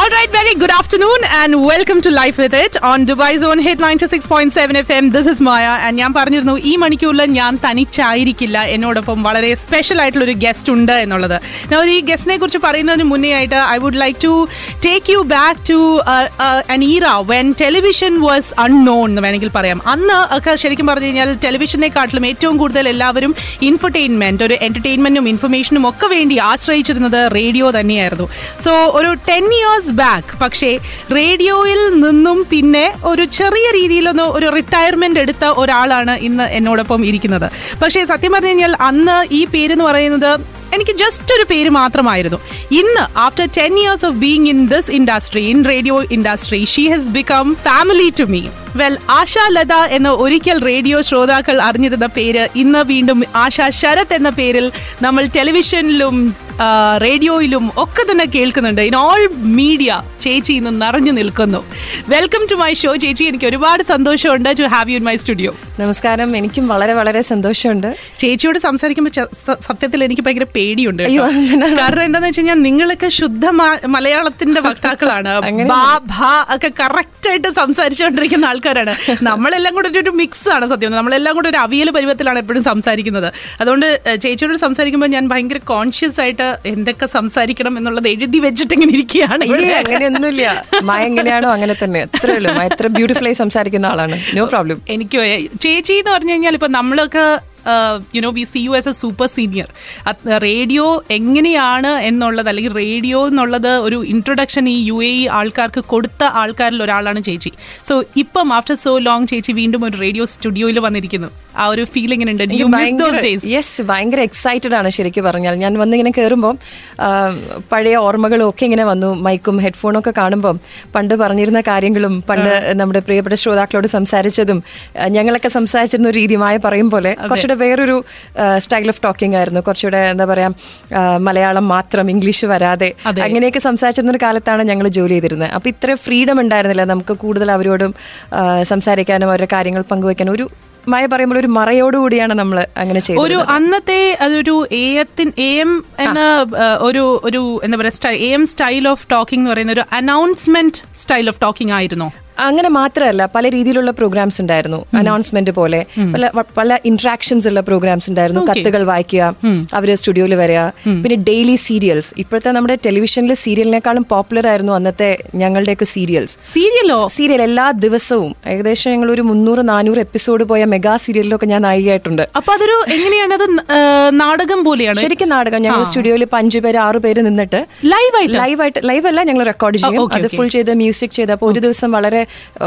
All right, very good afternoon and welcome to Life with It on Dubai Zone Hit 96.7 FM. This is Maya and ഞാൻ പറഞ്ഞിരുന്നു ഈ മണിക്കൂറിൽ ഞാൻ തനിച്ചായിരിക്കില്ല. എന്നോടൊപ്പം വളരെ സ്പെഷ്യൽ ആയിട്ടുള്ള ഒരു ഗസ്റ്റ് ഉണ്ട് എന്നുള്ളത്. ഞാൻ ഈ ഗസ്റ്റിനെ കുറിച്ച് പറയുന്നതിന് മുന്നേ ആയിട്ട് I would like to take you back to an era when television was unknown എന്ന് വേണമെങ്കിൽ പറയാം. അന്ന് ഒക്കെ ശരിക്കും പറഞ്ഞു കഴിഞ്ഞാൽ ടെലിവിഷനെക്കാട്ടിലും ഏറ്റവും കൂടുതൽ എല്ലാവരും ഇൻഫർടൈൻമെന്റ് ഒരു എന്റർടൈൻമെന്റും ഇൻഫർമേഷനും ഒക്കെ വേണ്ടി ആശ്രയിച്ചിരുന്നത് റേഡിയോ തന്നെയായിരുന്നു. സോ ഒരു ടെൻ ഇയേഴ്സ് ബാക്ക് പക്ഷേ റേഡിയോയിൽ നിന്നും പിന്നെ ഒരു ചെറിയ രീതിയിലൊന്ന് ഒരു റിട്ടയർമെന്റ് എടുത്ത ഒരാളാണ് ഇന്ന് എന്നോടൊപ്പം ഇരിക്കുന്നത്. പക്ഷേ സത്യം പറഞ്ഞു കഴിഞ്ഞാൽ അന്ന് ഈ പേരെന്ന് പറയുന്നത് എനിക്ക് ജസ്റ്റ് ഒരു പേര് മാത്രമായിരുന്നു. ഇന്ന് after ten years of being in this industry in radio industry she has become family to me well Asha Latha എന്ന ഒരിക്കൽ റേഡിയോ ശ്രോതാക്കൾ അറിഞ്ഞിരുന്ന പേര് ഇന്ന് വീണ്ടും ആശ ശരത് എന്ന പേരിൽ നമ്മൾ ടെലിവിഷനിലും റേഡിയോയിലും ഒക്കെ തന്നെ കേൾക്കുന്നുണ്ട്. ഇൻ ഓൾ മീഡിയ ചേച്ചി ഇന്ന് നിറഞ്ഞു നിൽക്കുന്നു. വെൽക്കം ടു മൈ ഷോ ചേച്ചി. എനിക്ക് ഒരുപാട് സന്തോഷമുണ്ട് to have you in my studio നമസ്കാരം. എനിക്കും വളരെ വളരെ സന്തോഷമുണ്ട്. ചേച്ചിയോട് സംസാരിക്കുമ്പോൾ സത്യത്തിൽ എനിക്ക് ഭയങ്കര പേടിയുണ്ട്? കാരണം എന്താന്ന് വെച്ച് കഴിഞ്ഞാൽ നിങ്ങളൊക്കെ ശുദ്ധ മലയാളത്തിന്റെ വക്താക്കളാണ്. ഒക്കെ കറക്റ്റ് ആയിട്ട് സംസാരിച്ചുകൊണ്ടിരിക്കുന്ന ആൾക്കാരാണ്. നമ്മളെല്ലാം കൂടെ ഒരു മിക്സ് ആണ് സത്യം നമ്മളെല്ലാം കൂടെ ഒരു അവിയൽ പരുവത്തിലാണ് എപ്പോഴും സംസാരിക്കുന്നത്. അതുകൊണ്ട് ചേച്ചിയോട് സംസാരിക്കുമ്പോൾ ഞാൻ ഭയങ്കര കോൺഷ്യസ് ആയിട്ട് എന്തൊക്കെ സംസാരിക്കണം എന്നുള്ളത് എഴുതി വെച്ചിട്ട് ഇങ്ങനെ ഇരിക്കുകയാണ് അങ്ങനെയൊന്നുമില്ല. മായ എങ്ങനെയാണോ അങ്ങനെ തന്നെ. അത്രേ ഉള്ളൂ. മായ എത്ര ബ്യൂട്ടിഫുള്ളായി സംസാരിക്കുന്ന ആളാണ്. നോ പ്രോബ്ലം എനിക്ക് ചേച്ചി എന്ന് പറഞ്ഞു കഴിഞ്ഞാൽ ഇപ്പൊ നമ്മളൊക്കെ you know we see you as a super senior radio എങ്ങനെയാണ് എന്നുള്ളത് അല്ലെങ്കിൽ റേഡിയോ എന്നുള്ളത് ഒരു ഇൻട്രൊഡക്ഷൻ ഈ യു എ ഇ ആൾക്കാർക്ക് കൊടുത്ത ആൾക്കാരിൽ ഒരാളാണ് ചേച്ചി. സോ ഇപ്പം ആഫ്റ്റർ സോ ലോങ് ചേച്ചി വീണ്ടും ഒരു റേഡിയോ സ്റ്റുഡിയോയിൽ വന്നിരിക്കുന്നു. ആ ഒരു ഫീലിംഗ് ഉണ്ട് You miss those days. Yes ഭയങ്കര എക്സൈറ്റഡ് ആണ് ശരിക്കും പറഞ്ഞാൽ. ഞാൻ വന്നിങ്ങനെ കയറുമ്പോൾ പഴയ ഓർമ്മകളും ഒക്കെ ഇങ്ങനെ വന്നു. മൈക്കും ഹെഡ്ഫോണും ഒക്കെ കാണുമ്പോൾ പണ്ട് പറഞ്ഞിരുന്ന കാര്യങ്ങളും പണ്ട് നമ്മുടെ പ്രിയപ്പെട്ട ശ്രോതാക്കളോട് സംസാരിച്ചതും ഞങ്ങളൊക്കെ സംസാരിച്ചിരുന്ന ഒരു രീതിയുമായി പറയും പോലെ കുറച്ചുകൂടെ വേറൊരു സ്റ്റൈൽ ഓഫ് ടോക്കിംഗ് ആയിരുന്നു. കുറച്ചുകൂടെ എന്താ പറയാ മലയാളം മാത്രം ഇംഗ്ലീഷ് വരാതെ. അങ്ങനെയൊക്കെ സംസാരിച്ചിരുന്ന ഒരു കാലത്താണ് ഞങ്ങൾ ജോലി ചെയ്തിരുന്നത്. അപ്പൊ ഇത്ര ഫ്രീഡം ഉണ്ടായിരുന്നില്ല. നമുക്ക് കൂടുതൽ അവരോടും സംസാരിക്കാനും അവരുടെ കാര്യങ്ങൾ പങ്കുവെക്കാനും ഒരു മായ പറയുമ്പോൾ ഒരു മറയോടുകൂടിയാണ് നമ്മൾ അങ്ങനെ ചെയ്തത് ഒരു അന്നത്തെ അതൊരു എയത്തിൻ എ എന്ന ഒരു ഒരു എന്താ പറയുക എം സ്റ്റൈൽ ഓഫ് ടോക്കിംഗ് എന്ന് പറയുന്ന ഒരു അനൗൺസ്മെന്റ് സ്റ്റൈൽ ഓഫ് ടോക്കിംഗ് ആയിരുന്നോ. അങ്ങനെ മാത്രമല്ല പല രീതിയിലുള്ള പ്രോഗ്രാംസ് ഉണ്ടായിരുന്നു. അനൗൺസ്മെന്റ് പോലെ. പല പല ഇന്ററാക്ഷൻസ് ഉള്ള പ്രോഗ്രാംസ് ഉണ്ടായിരുന്നു. കത്തുകൾ വായിക്കുക അവർ സ്റ്റുഡിയോയിൽ വരിക. പിന്നെ ഡെയിലി സീരിയൽസ് ഇപ്പോഴത്തെ നമ്മുടെ ടെലിവിഷനിലെ സീരിയലിനേക്കാളും പോപ്പുലർ ആയിരുന്നു അന്നത്തെ ഞങ്ങളുടെയൊക്കെ സീരിയൽസ് സീരിയലോ സീരിയൽ എല്ലാ ദിവസവും. ഏകദേശം ഞങ്ങൾ ഒരു മുന്നൂറ് നാനൂറ് എപ്പിസോഡ് പോയ മെഗാ സീരിയലിലൊക്കെ ഞാൻ നായികയായിട്ടുണ്ട്. അപ്പൊ അതൊരു എങ്ങനെയാണ്? അത് നാടകം പോലെയാണ്. ശരിക്കും നാടകം. ഞങ്ങൾ സ്റ്റുഡിയോയിൽ അഞ്ചു പേര് ആറു പേര് നിന്നിട്ട് ലൈവ് ആയിട്ട്? ലൈവ് ആയിട്ട് ലൈവ് അല്ല ഞങ്ങൾ റെക്കോർഡ് ചെയ്യും. അത് ഫുൾ ചെയ്ത് മ്യൂസിക് ചെയ്ത്. അപ്പോൾ ഒരു ദിവസം വളരെ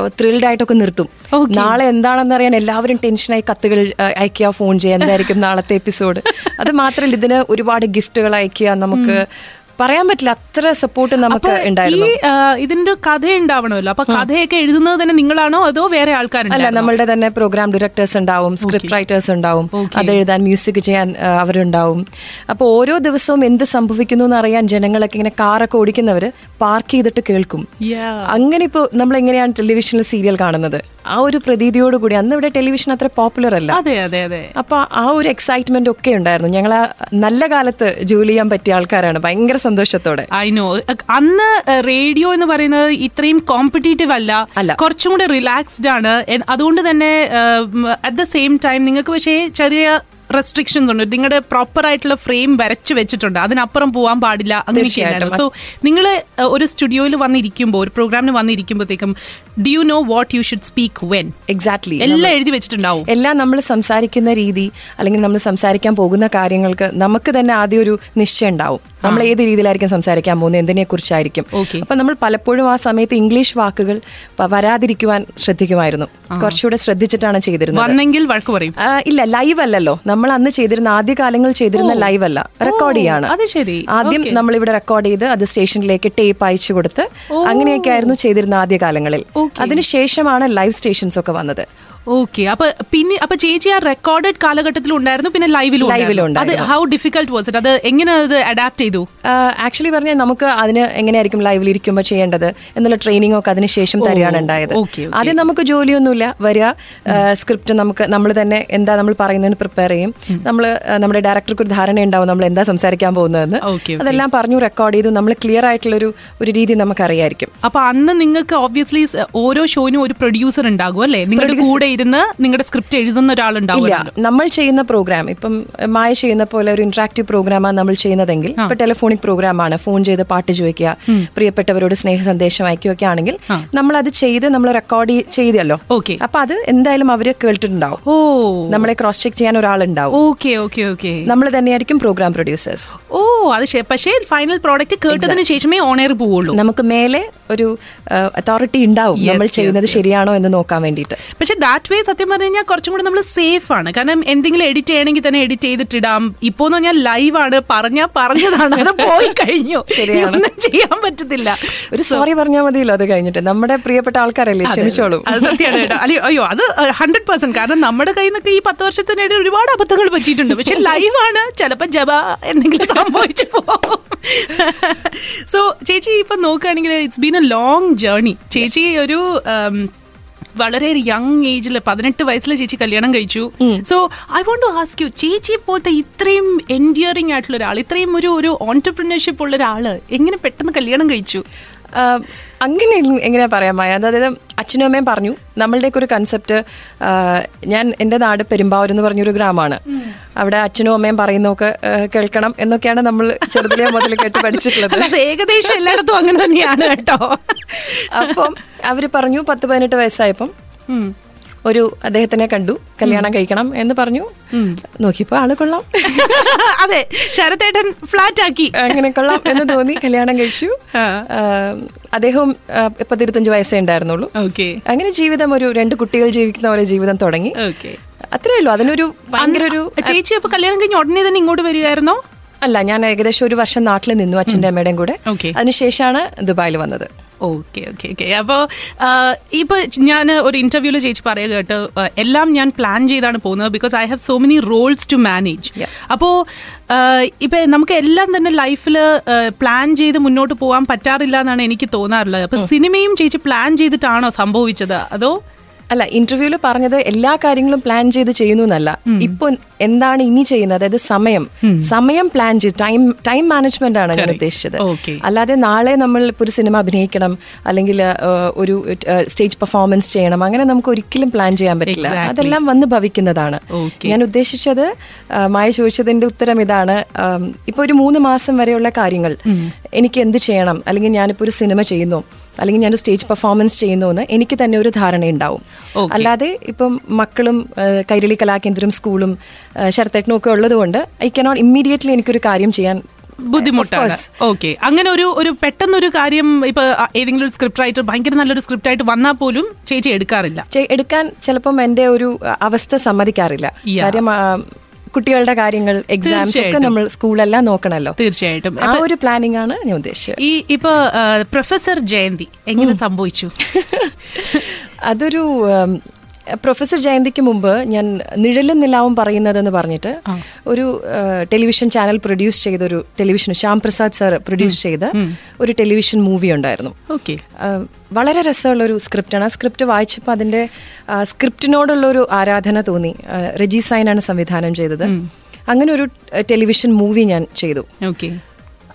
ത്രിൽഡ് ആയിട്ടൊക്കെ നിർത്തും. നാളെ എന്താണെന്ന് അറിയാൻ എല്ലാവരും ടെൻഷനായി കത്തുകൾ അയക്കുക ഫോൺ ചെയ്യുക എന്തായിരിക്കും നാളത്തെ എപ്പിസോഡ് അത് മാത്രമല്ല ഇതിന് ഒരുപാട് ഗിഫ്റ്റുകൾ അയക്കുക നമുക്ക് പറയാൻ പറ്റില്ല അത്ര സപ്പോർട്ട് നമുക്ക് ഉണ്ടായിരുന്നു. ഇതിന്റെ കഥ ഉണ്ടാവണമല്ലോ അപ്പൊ കഥയൊക്കെ എഴുതുന്നത് തന്നെ നിങ്ങളാണോ അതോ വേറെ അല്ല ആൾക്കാരുണ്ടോ നമ്മളുടെ തന്നെ പ്രോഗ്രാം ഡയറക്ടേഴ്സ് ഉണ്ടാവും സ്ക്രിപ്റ്റ് റൈറ്റേഴ്സ് ഉണ്ടാവും. അത് എഴുതാൻ മ്യൂസിക് ചെയ്യാൻ അവരുണ്ടാവും. അപ്പോൾ ഓരോ ദിവസവും എന്ത് സംഭവിക്കുന്നു എന്ന് അറിയാൻ ജനങ്ങളൊക്കെ ഇങ്ങനെ കാറൊക്കെ ഓടിക്കുന്നവര് പാർക്ക് ചെയ്തിട്ട് കേൾക്കും. അങ്ങനെ ഇപ്പോൾ നമ്മൾ എങ്ങനെയാണ് ടെലിവിഷനിൽ സീരിയൽ കാണുന്നത്? ആ ഒരു പ്രതീതിയോട് കൂടി അന്ന് ഇവിടെ ടെലിവിഷൻ അത്ര പോപ്പുലർ അല്ല. അതെ അതെ അതെ. അപ്പൊ ആ ഒരു എക്സൈറ്റ്മെന്റ് ഒക്കെ ഉണ്ടായിരുന്നു. ഞങ്ങൾ ആ നല്ല കാലത്ത് ജോലി ചെയ്യാൻ പറ്റിയ ആൾക്കാരാണ്. ഭയങ്കര സന്തോഷത്തോടെ. ഐ നോ അന്ന് റേഡിയോ എന്ന് പറയുന്നത് ഇത്രയും കോമ്പറ്റീറ്റീവ് അല്ല. അല്ല. കുറച്ചും കൂടെ റിലാക്സ്ഡ് ആണ്. അതുകൊണ്ട് തന്നെ അറ്റ് ദ സെയിം ടൈം നിങ്ങൾക്ക് പക്ഷേ ചെറിയ റെസ്ട്രിക്ഷൻസ് ഉണ്ട്. നിങ്ങളുടെ പ്രോപ്പർ ആയിട്ടുള്ള ഫ്രെയിം വരച്ചു വെച്ചിട്ടുണ്ട്. അതിനപ്പുറം പോകാൻ പാടില്ല. അങ്ങനെയൊക്കെയാണ് സോ നിങ്ങൾ ഒരു സ്റ്റുഡിയോയിൽ വന്നിരിക്കുമ്പോൾ ഒരു പ്രോഗ്രാമിന് വന്നിരിക്കുമ്പോഴത്തേക്കും do you know what you should speak when exactly എല്ലാം എഴുതി വെച്ചിട്ടുണ്ടാവും. എല്ലാം നമ്മൾ സംസാരിക്കുന്ന രീതി അല്ലെങ്കിൽ നമ്മൾ സംസാരിക്കാൻ പോകുന്ന കാര്യങ്ങൾക്ക് നമുക്ക് തന്നെ ആദ്യം ഒരു നിശ്ചയം ഉണ്ടാവും. നമ്മൾ ഏത് രീതിയിലായിരിക്കും സംസാരിക്കാൻ പോകുന്നത് എന്തിനെ കുറിച്ചായിരിക്കും. അപ്പൊ നമ്മൾ പലപ്പോഴും ആ സമയത്ത് ഇംഗ്ലീഷ് വാക്കുകൾ വരാതിരിക്കുവാൻ ശ്രദ്ധിക്കുമായിരുന്നു. കുറച്ചുകൂടെ ശ്രദ്ധിച്ചിട്ടാണ് ചെയ്തിരുന്നത്. പറയും. ഇല്ല ലൈവ് അല്ലല്ലോ. നമ്മൾ അന്ന് ചെയ്തിരുന്ന ആദ്യ കാലങ്ങൾ ചെയ്തിരുന്ന ലൈവ് അല്ല. റെക്കോർഡ് ചെയ്യാണ്. ആദ്യം നമ്മൾ ഇവിടെ റെക്കോർഡ് ചെയ്ത് അത് സ്റ്റേഷനിലേക്ക് ടേപ്പ് അയച്ചു കൊടുത്ത് അങ്ങനെയൊക്കെ ആയിരുന്നു ചെയ്തിരുന്ന ആദ്യ കാലങ്ങളിൽ അതിനുശേഷമാണ് ലൈവ് സ്റ്റേഷൻസ് ഒക്കെ വന്നത്. ഓക്കെ അപ്പൊ പിന്നെ അപ്പൊ ചേച്ചി ആ റെക്കോർഡഡ് കാലഘട്ടത്തിൽ ഉണ്ടായിരുന്നു പിന്നെ ലൈവിലും ലൈവിലും അത് ഹൗ ഡിഫിക്കൽട്ട് വാസ് ഇറ്റ് അത് എങ്ങനെ അത് അഡാപ്റ്റ് ചെയ്തു? ആക്ച്വലി പറഞ്ഞാൽ നമുക്ക് അതിന് എങ്ങനെയായിരിക്കും ലൈവിൽ ഇരിക്കുമ്പോൾ ചെയ്യേണ്ടത് എന്നുള്ള ട്രെയിനിങ് ഒക്കെ അതിനുശേഷം തരികയാണ് ഉണ്ടായത്. ആദ്യം നമുക്ക് ജോലിയൊന്നുമില്ല വരിക സ്ക്രിപ്റ്റ് നമുക്ക് നമ്മൾ തന്നെ എന്താ നമ്മൾ പറയുന്നതിന് പ്രിപ്പയർ ചെയ്യും. നമ്മൾ നമ്മുടെ ഡയറക്ടർക്ക് ഒരു ധാരണ ഉണ്ടാവും നമ്മൾ എന്താ സംസാരിക്കാൻ പോകുന്നതെന്ന്. അതെല്ലാം പറഞ്ഞു റെക്കോർഡ് ചെയ്തു നമ്മൾ ക്ലിയർ ആയിട്ടുള്ള ഒരു ഒരു രീതി നമുക്കറിയായിരിക്കും. അപ്പൊ അന്ന് നിങ്ങൾക്ക് ഓബ്വിയസ്ലി ഓരോ ഷോയിനും ഒരു പ്രൊഡ്യൂസർ ഉണ്ടാകും അല്ലേ? നിങ്ങളുടെ കൂടെ ഇരുന്ന് നിങ്ങളുടെ സ്ക്രിപ്റ്റ് എഴുതുന്ന ഇല്ല നമ്മൾ ചെയ്യുന്ന പ്രോഗ്രാം ഇപ്പം മായ ചെയ്യുന്ന പോലെ ഒരു ഇന്ററാക്റ്റീവ് പ്രോഗ്രാമാണ് നമ്മൾ ചെയ്യുന്നതെങ്കിൽ ഇപ്പൊ ടെലിഫോണിക് പ്രോഗ്രാമാണ് ഫോൺ ചെയ്ത് പാട്ട് ചോദിക്കുക പ്രിയപ്പെട്ടവരോട് സ്നേഹ സന്ദേശം അയക്കുകയൊക്കെ ആണെങ്കിൽ നമ്മൾ അത് ചെയ്ത് നമ്മൾ റെക്കോർഡ് ചെയ്തല്ലോ. ഓക്കെ. അപ്പൊ അത് എന്തായാലും അവർ കേട്ടിട്ടുണ്ടാവും. ഓ. നമ്മളെ ക്രോസ് ചെക്ക് ചെയ്യാൻ ഒരാളുണ്ടാവും. Okay okay okay. നമ്മൾ തന്നെയായിരിക്കും പ്രോഗ്രാം പ്രൊഡ്യൂസേഴ്സ് ഓ അത് പക്ഷേ ഫൈനൽ പ്രോഡക്റ്റ് കേട്ടതിന് ശേഷമേ ഓൺ എയർ പോവുള്ളൂ. നമുക്ക് മേലെ ഒരു അതോറിറ്റി ഉണ്ടാവും. നമ്മൾ ചെയ്യുന്നത് ശരിയാണോ എന്ന് നോക്കാൻ വേണ്ടിയിട്ട്. പക്ഷേ ദാറ്റ് വേ സത്യം പറഞ്ഞു കഴിഞ്ഞാൽ കുറച്ചും കൂടി നമ്മൾ സേഫ് ആണ്. കാരണം എന്തെങ്കിലും എഡിറ്റ് ചെയ്യണമെങ്കിൽ തന്നെ എഡിറ്റ് ചെയ്തിട്ടിടാം. ഇപ്പോ എന്ന് പറഞ്ഞാൽ ലൈവ് ആണ്. പറഞ്ഞാ പറഞ്ഞതാണ്. അത് പോയി കഴിഞ്ഞു. ശരിയാണ്. ചെയ്യാൻ പറ്റത്തില്ല. ഒരു സോറി പറഞ്ഞാൽ മതിയല്ലോ അത് കഴിഞ്ഞിട്ട്. നമ്മുടെ പ്രിയപ്പെട്ട ആൾക്കാരല്ലേ? ക്ഷമിച്ചോളൂ. സത്യമാണ് കേട്ടോ. അയ്യോ അയ്യോ അത് ഹൺഡ്രഡ് പെർസെന്റ് കാരണം നമ്മുടെ കയ്യിൽ നിന്നൊക്കെ ഈ പത്ത് വർഷത്തിനിടെ ഒരുപാട് അബദ്ധങ്ങൾ പറ്റിയിട്ടുണ്ട്. പക്ഷെ ലൈവാണ് ചിലപ്പോൾ ജബ എന്തെങ്കിലും സംഭവിച്ചു പോകും. സോ ചേച്ചി ഇപ്പൊ നോക്കുകയാണെങ്കിൽ it's been a long journey ചേച്ചി ഒരു വളരെ യങ് ഏജിൽ പതിനെട്ട് വയസ്സിൽ ചേച്ചി കല്യാണം കഴിച്ചു. So I want to ask you ചേച്ചി പോലത്തെ ഇത്രയും എൻഡിയറിംഗ് ആയിട്ടുള്ള ഒരാൾ ഇത്രയും ഒരു ഒരു ഓൺടർപ്രിനർഷിപ്പ് ഉള്ള ഒരാൾ എങ്ങനെ പെട്ടെന്ന് കല്യാണം കഴിച്ചു? അങ്ങനെ എങ്ങനെയാ പറയാൻ മായ? അതായത് അച്ഛനും അമ്മയും പറഞ്ഞു നമ്മളുടെയൊക്കെ ഒരു കൺസെപ്റ്റ് ഞാൻ എന്റെ നാട് പെരുമ്പാവൂർ എന്ന് പറഞ്ഞൊരു ഗ്രാമമാണ്. അവിടെ അച്ഛനും അമ്മയും പറയുന്നൊക്കെ കേൾക്കണം എന്നൊക്കെയാണ് നമ്മൾ ചെറുതിലെ മുതൽ കേട്ട് പഠിച്ചിട്ടുള്ളത്. ഏകദേശം എല്ലായിടത്തും അങ്ങനെ തന്നെയാണ് കേട്ടോ. അപ്പം അവർ പറഞ്ഞു പത്ത് പതിനെട്ട് വയസ്സായപ്പം. ഒരു അദ്ദേഹത്തിനെ കണ്ടു കല്യാണം കഴിക്കണം എന്ന് പറഞ്ഞു. നോക്കിയപ്പോ ആൾ കൊള്ളാം. അതെ ശരത്തേട്ടൻ ഫ്ലാറ്റ് ആക്കി അങ്ങനെ കൊള്ളാം എന്ന് തോന്നി കല്യാണം കഴിച്ചു. അദ്ദേഹം പത്തിരുപത്തഞ്ച് വയസ്സേ ഉണ്ടായിരുന്നുള്ളൂ. ഓക്കെ. അങ്ങനെ ജീവിതം ഒരു രണ്ട് കുട്ടികൾ ജീവിക്കുന്ന ഒരു ജീവിതം തുടങ്ങി. ഓക്കെ. അത്രേ ഉള്ളൂ അതിനൊരു ഭയങ്കര ഒരു ചേച്ചി അപ്പൊ കല്യാണം കഴിഞ്ഞ് ഉടനെ തന്നെ ഇങ്ങോട്ട് വരികയായിരുന്നോ? അല്ല ഞാൻ ഏകദേശം ഒരു വർഷം നാട്ടിൽ നിന്നു അച്ഛന്റെ അമ്മയുടെയും കൂടെ. അതിനുശേഷമാണ് ദുബായിൽ വന്നത്. ഓക്കെ ഓക്കെ ഓക്കെ അപ്പോൾ ഇപ്പോൾ ഞാൻ ഒരു ഇന്റർവ്യൂവിൽ ചേച്ചി പറയുക കേട്ടോ എല്ലാം ഞാൻ പ്ലാൻ ചെയ്താണ് പോകുന്നത് because I have so many roles to manage അപ്പോൾ ഇപ്പം നമുക്ക് എല്ലാം തന്നെ ലൈഫിൽ പ്ലാൻ ചെയ്ത് മുന്നോട്ട് പോകാൻ പറ്റാറില്ല എന്നാണ് എനിക്ക് തോന്നാറുള്ളത്. അപ്പോൾ സിനിമയും ചേച്ചി പ്ലാൻ ചെയ്തിട്ടാണോ സംഭവിച്ചത്? അതോ അല്ല ഇന്റർവ്യൂവിൽ പറഞ്ഞത് എല്ലാ കാര്യങ്ങളും പ്ലാൻ ചെയ്ത് ചെയ്യുന്നു എന്നല്ല. ഇപ്പൊ എന്താണ് ഇനി ചെയ്യുന്നത്? അതായത് സമയം. സമയം പ്ലാൻ ചെയ്ത് ടൈം ടൈം മാനേജ്മെന്റ് ആണ് ഞാൻ ഉദ്ദേശിച്ചത്. അല്ലാതെ നാളെ നമ്മൾ ഇപ്പൊ ഒരു സിനിമ അഭിനയിക്കണം അല്ലെങ്കിൽ ഒരു സ്റ്റേജ് പെർഫോമൻസ് ചെയ്യണം അങ്ങനെ നമുക്ക് ഒരിക്കലും പ്ലാൻ ചെയ്യാൻ പറ്റില്ല. അതെല്ലാം വന്ന് ഭവിക്കുന്നതാണ്. ഞാൻ ഉദ്ദേശിച്ചത് മായ ചോദിച്ചതിന്റെ ഉത്തരം ഇതാണ്. ഇപ്പൊ ഒരു മൂന്ന് മാസം വരെയുള്ള കാര്യങ്ങൾ. എനിക്ക് എന്ത് ചെയ്യണം? അല്ലെങ്കിൽ ഞാനിപ്പോ ഒരു സിനിമ ചെയ്യുന്നു. അല്ലെങ്കിൽ ഞാൻ സ്റ്റേജ് പെർഫോമൻസ് ചെയ്യുന്നു എന്ന് എനിക്ക് തന്നെ ഒരു ധാരണയുണ്ടാവും. അല്ലാതെ ഇപ്പം മക്കളും കൈരളി കലാകേന്ദ്രം സ്കൂളും ശരത്തേട്ടനും ഒക്കെ ഉള്ളത് കൊണ്ട് ഐ കനോട്ട് ഇമ്മീഡിയറ്റ്ലി എനിക്കൊരു കാര്യം ചെയ്യാൻ ബുദ്ധിമുട്ടാണ്. ഓക്കെ അങ്ങനെ ഒരു ഒരു പെട്ടെന്നൊരു കാര്യം ഇപ്പൊ ഏതെങ്കിലും ഒരു സ്ക്രിപ്റ്റ് റൈറ്റർ ഭയങ്കര നല്ലൊരു സ്ക്രിപ്റ്റ് ആയിട്ട് വന്നാൽ പോലും ചേച്ചി എടുക്കാറില്ല. എടുക്കാൻ ചിലപ്പം എന്റെ ഒരു അവസ്ഥ സമ്മതിക്കാറില്ല. കാര്യം കുട്ടികളുടെ കാര്യങ്ങൾ എക്സാംസ് ഒക്കെ. നമ്മൾ സ്കൂളെല്ലാം നോക്കണല്ലോ. തീർച്ചയായിട്ടും. ആ ഒരു പ്ലാനിംഗ് ആണ് ഞാൻ ഉദ്ദേശിച്ചത്. ഈ ഇപ്പൊ പ്രൊഫസർ ജയന്തി എങ്ങനെ സംഭവിച്ചു? അതൊരു പ്രൊഫസർ ജയന്തിക്ക് മുമ്പ് ഞാൻ നിഴലും നിലാവും പറയുന്നതെന്ന് പറഞ്ഞിട്ട് ഒരു ടെലിവിഷൻ ചാനൽ പ്രൊഡ്യൂസ് ചെയ്ത ഒരു television Shyam Prasad sir produce ചെയ്ത ഒരു ടെലിവിഷൻ മൂവി ഉണ്ടായിരുന്നു. ഓക്കെ. വളരെ രസമുള്ള ഒരു സ്ക്രിപ്റ്റാണ്. ആ സ്ക്രിപ്റ്റ് വായിച്ചപ്പോൾ അതിന്റെ സ്ക്രിപ്റ്റിനോടുള്ള ഒരു ആരാധന തോന്നി. രജി സൈനാണ് സംവിധാനം ചെയ്തത്. അങ്ങനെ ഒരു ടെലിവിഷൻ മൂവി ഞാൻ ചെയ്തു. ഓക്കെ.